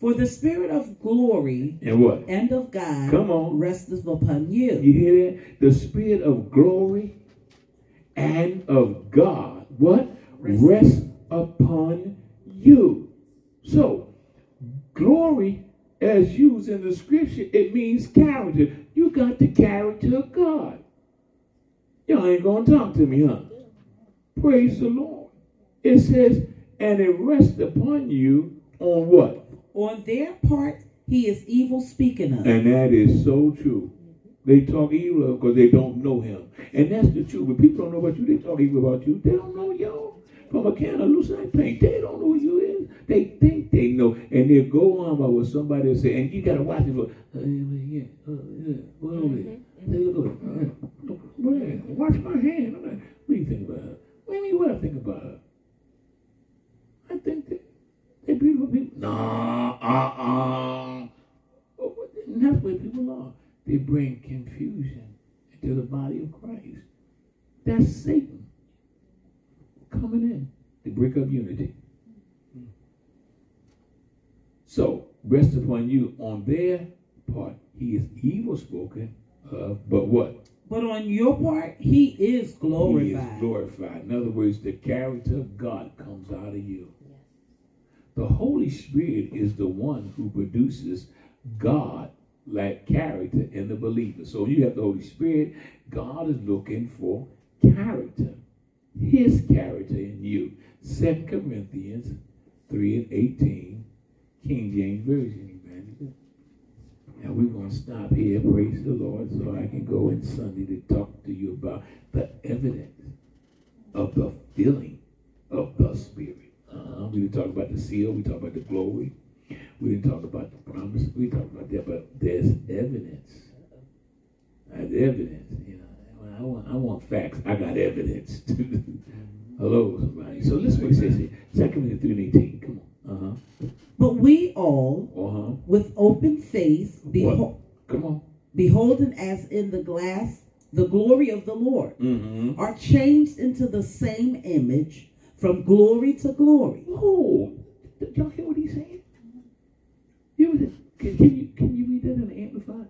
For the spirit of glory and what? and of God Come on. resteth upon you. You hear that? The spirit of glory and of God, what? Rest. Rest upon you. So, glory, as used in the scripture, it means character. You got the character of God. Y'all ain't gonna talk to me, huh? Praise the Lord. It says, and it rests upon you on what? On their part, he is evil speaking of. And that is so true. They talk evil because they don't know him. And that's the truth. When people don't know about you, they talk evil about you. They don't know you. From a can of lucite paint, they don't know who you is. They think they know. And they go on about what somebody will say. And you got to watch it for, uh, yeah, uh, yeah, what over there? Over there. Uh. Watch my hand. Like, what do you think about her? What do you mean what I think about her? I think that they're beautiful people. Nah, uh-uh. And that's where people are. They bring confusion into the body of Christ. That's Satan coming in to break up unity. So, rest upon you on their part. He is evil spoken of, but what? But on your part, he is glorified. He is glorified. In other words, the character of God comes out of you. The Holy Spirit is the one who produces God like character in the believer. So you have the Holy Spirit. God is looking for character, His character in you. Second Corinthians 3 and 18, King James Version. And we're going to stop here, praise the Lord, so I can go in Sunday to talk to you about the evidence of the filling of the Spirit. Uh-huh. We didn't talk about the seal, we talked about the glory, we didn't talk about the promise, we talked about that, but there's evidence. There's evidence, you know. I want, I want facts. I got evidence. Hello, somebody. So listen what it says here. Second Corinthians 3 and 18. Come on. Uh-huh. But we all, Uh-huh. With open face, beho- Come on. beholding as in the glass the glory of the Lord, Mm-hmm. are changed into the same image from glory to glory. Oh, did y'all hear what he's saying? Was can, can you can you read that in the amplified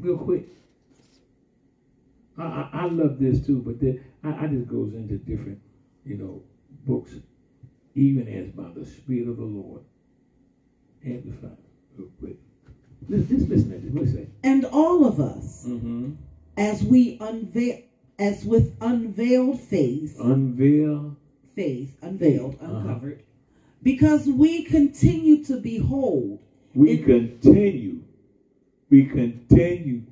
real quick? I, I, I love this too, but then I, I just goes into different, you know, books, even as by the Spirit of the Lord. Amplified real quick. Just, just listen to this. What say? And all of us, Mm-hmm. as we unveil, as with unveiled face, Unveil. face, unveiled, Uh-huh. uncovered, because we continue to behold We It- continue. We continue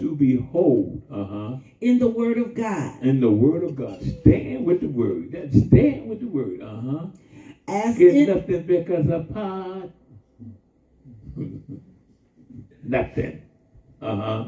to behold. Uh huh. in the Word of God, In the word of God. Stand with the word. That stand with the word. Uh huh. as Get in nothing because of pod. nothing. Uh huh.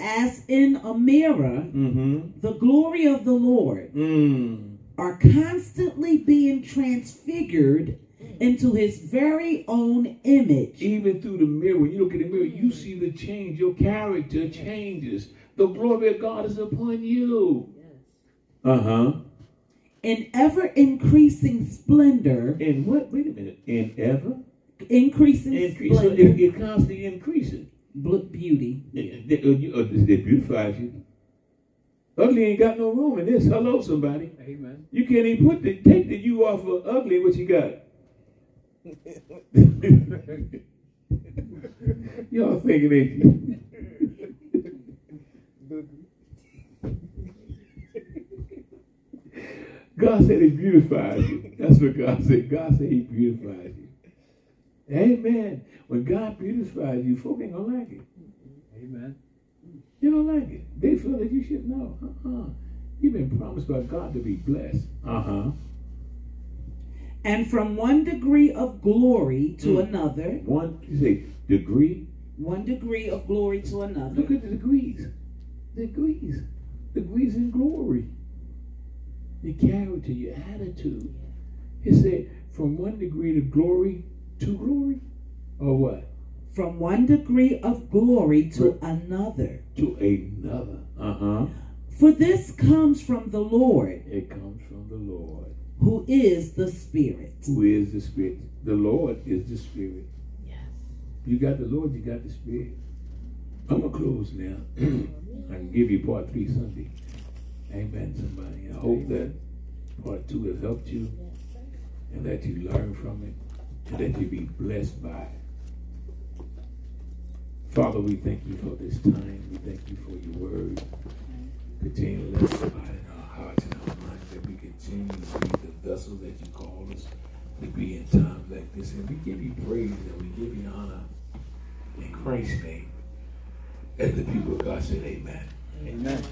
as in a mirror, Mm the glory of the Lord. Mm. are constantly being transfigured into His very own image. Even through the mirror, when you look in the mirror, you mm. see the change. Your character changes. The glory of God is upon you. Uh huh. in ever increasing splendor, And what? Wait a minute. In ever increasing increase. So splendor, it, it constantly increasing. beauty. It, it, it, it beautifies you. Ugly ain't got no room in this. Hello, somebody. Amen. You can't even put the take the you off of ugly. What you got? Y'all thinking you? God said He beautifies you. That's what God said. God said He beautifies you. Amen. When God beautifies you, folk ain't gonna like it. Amen. You don't like it. They feel that you should know. Uh-uh. You've been promised by God to be blessed. Uh-huh. And from one degree of glory to Mm. another, One, you say, degree. one degree of glory to another. Look at the degrees. Degrees. Degrees in glory. Your character, your attitude. He said, from one degree of glory to glory. Or what? From one degree of glory to another. To another. Uh-huh. For this comes from the Lord, It comes from the Lord. Who is the Spirit. Who is the Spirit? The Lord is the Spirit. Yes. You got the Lord, you got the Spirit. I'm gonna close now. I can give you part three Sunday. Amen, somebody. I hope that part two has helped you and that you learn from it and that you be blessed by it. Father, we thank you for this time. We thank you for your word. Continue to let it abide in our hearts and our minds that we continue to be the vessel that you call us to be in times like this. And we give you praise and we give you honor in Christ's name. As the people of God said, Amen. Amen.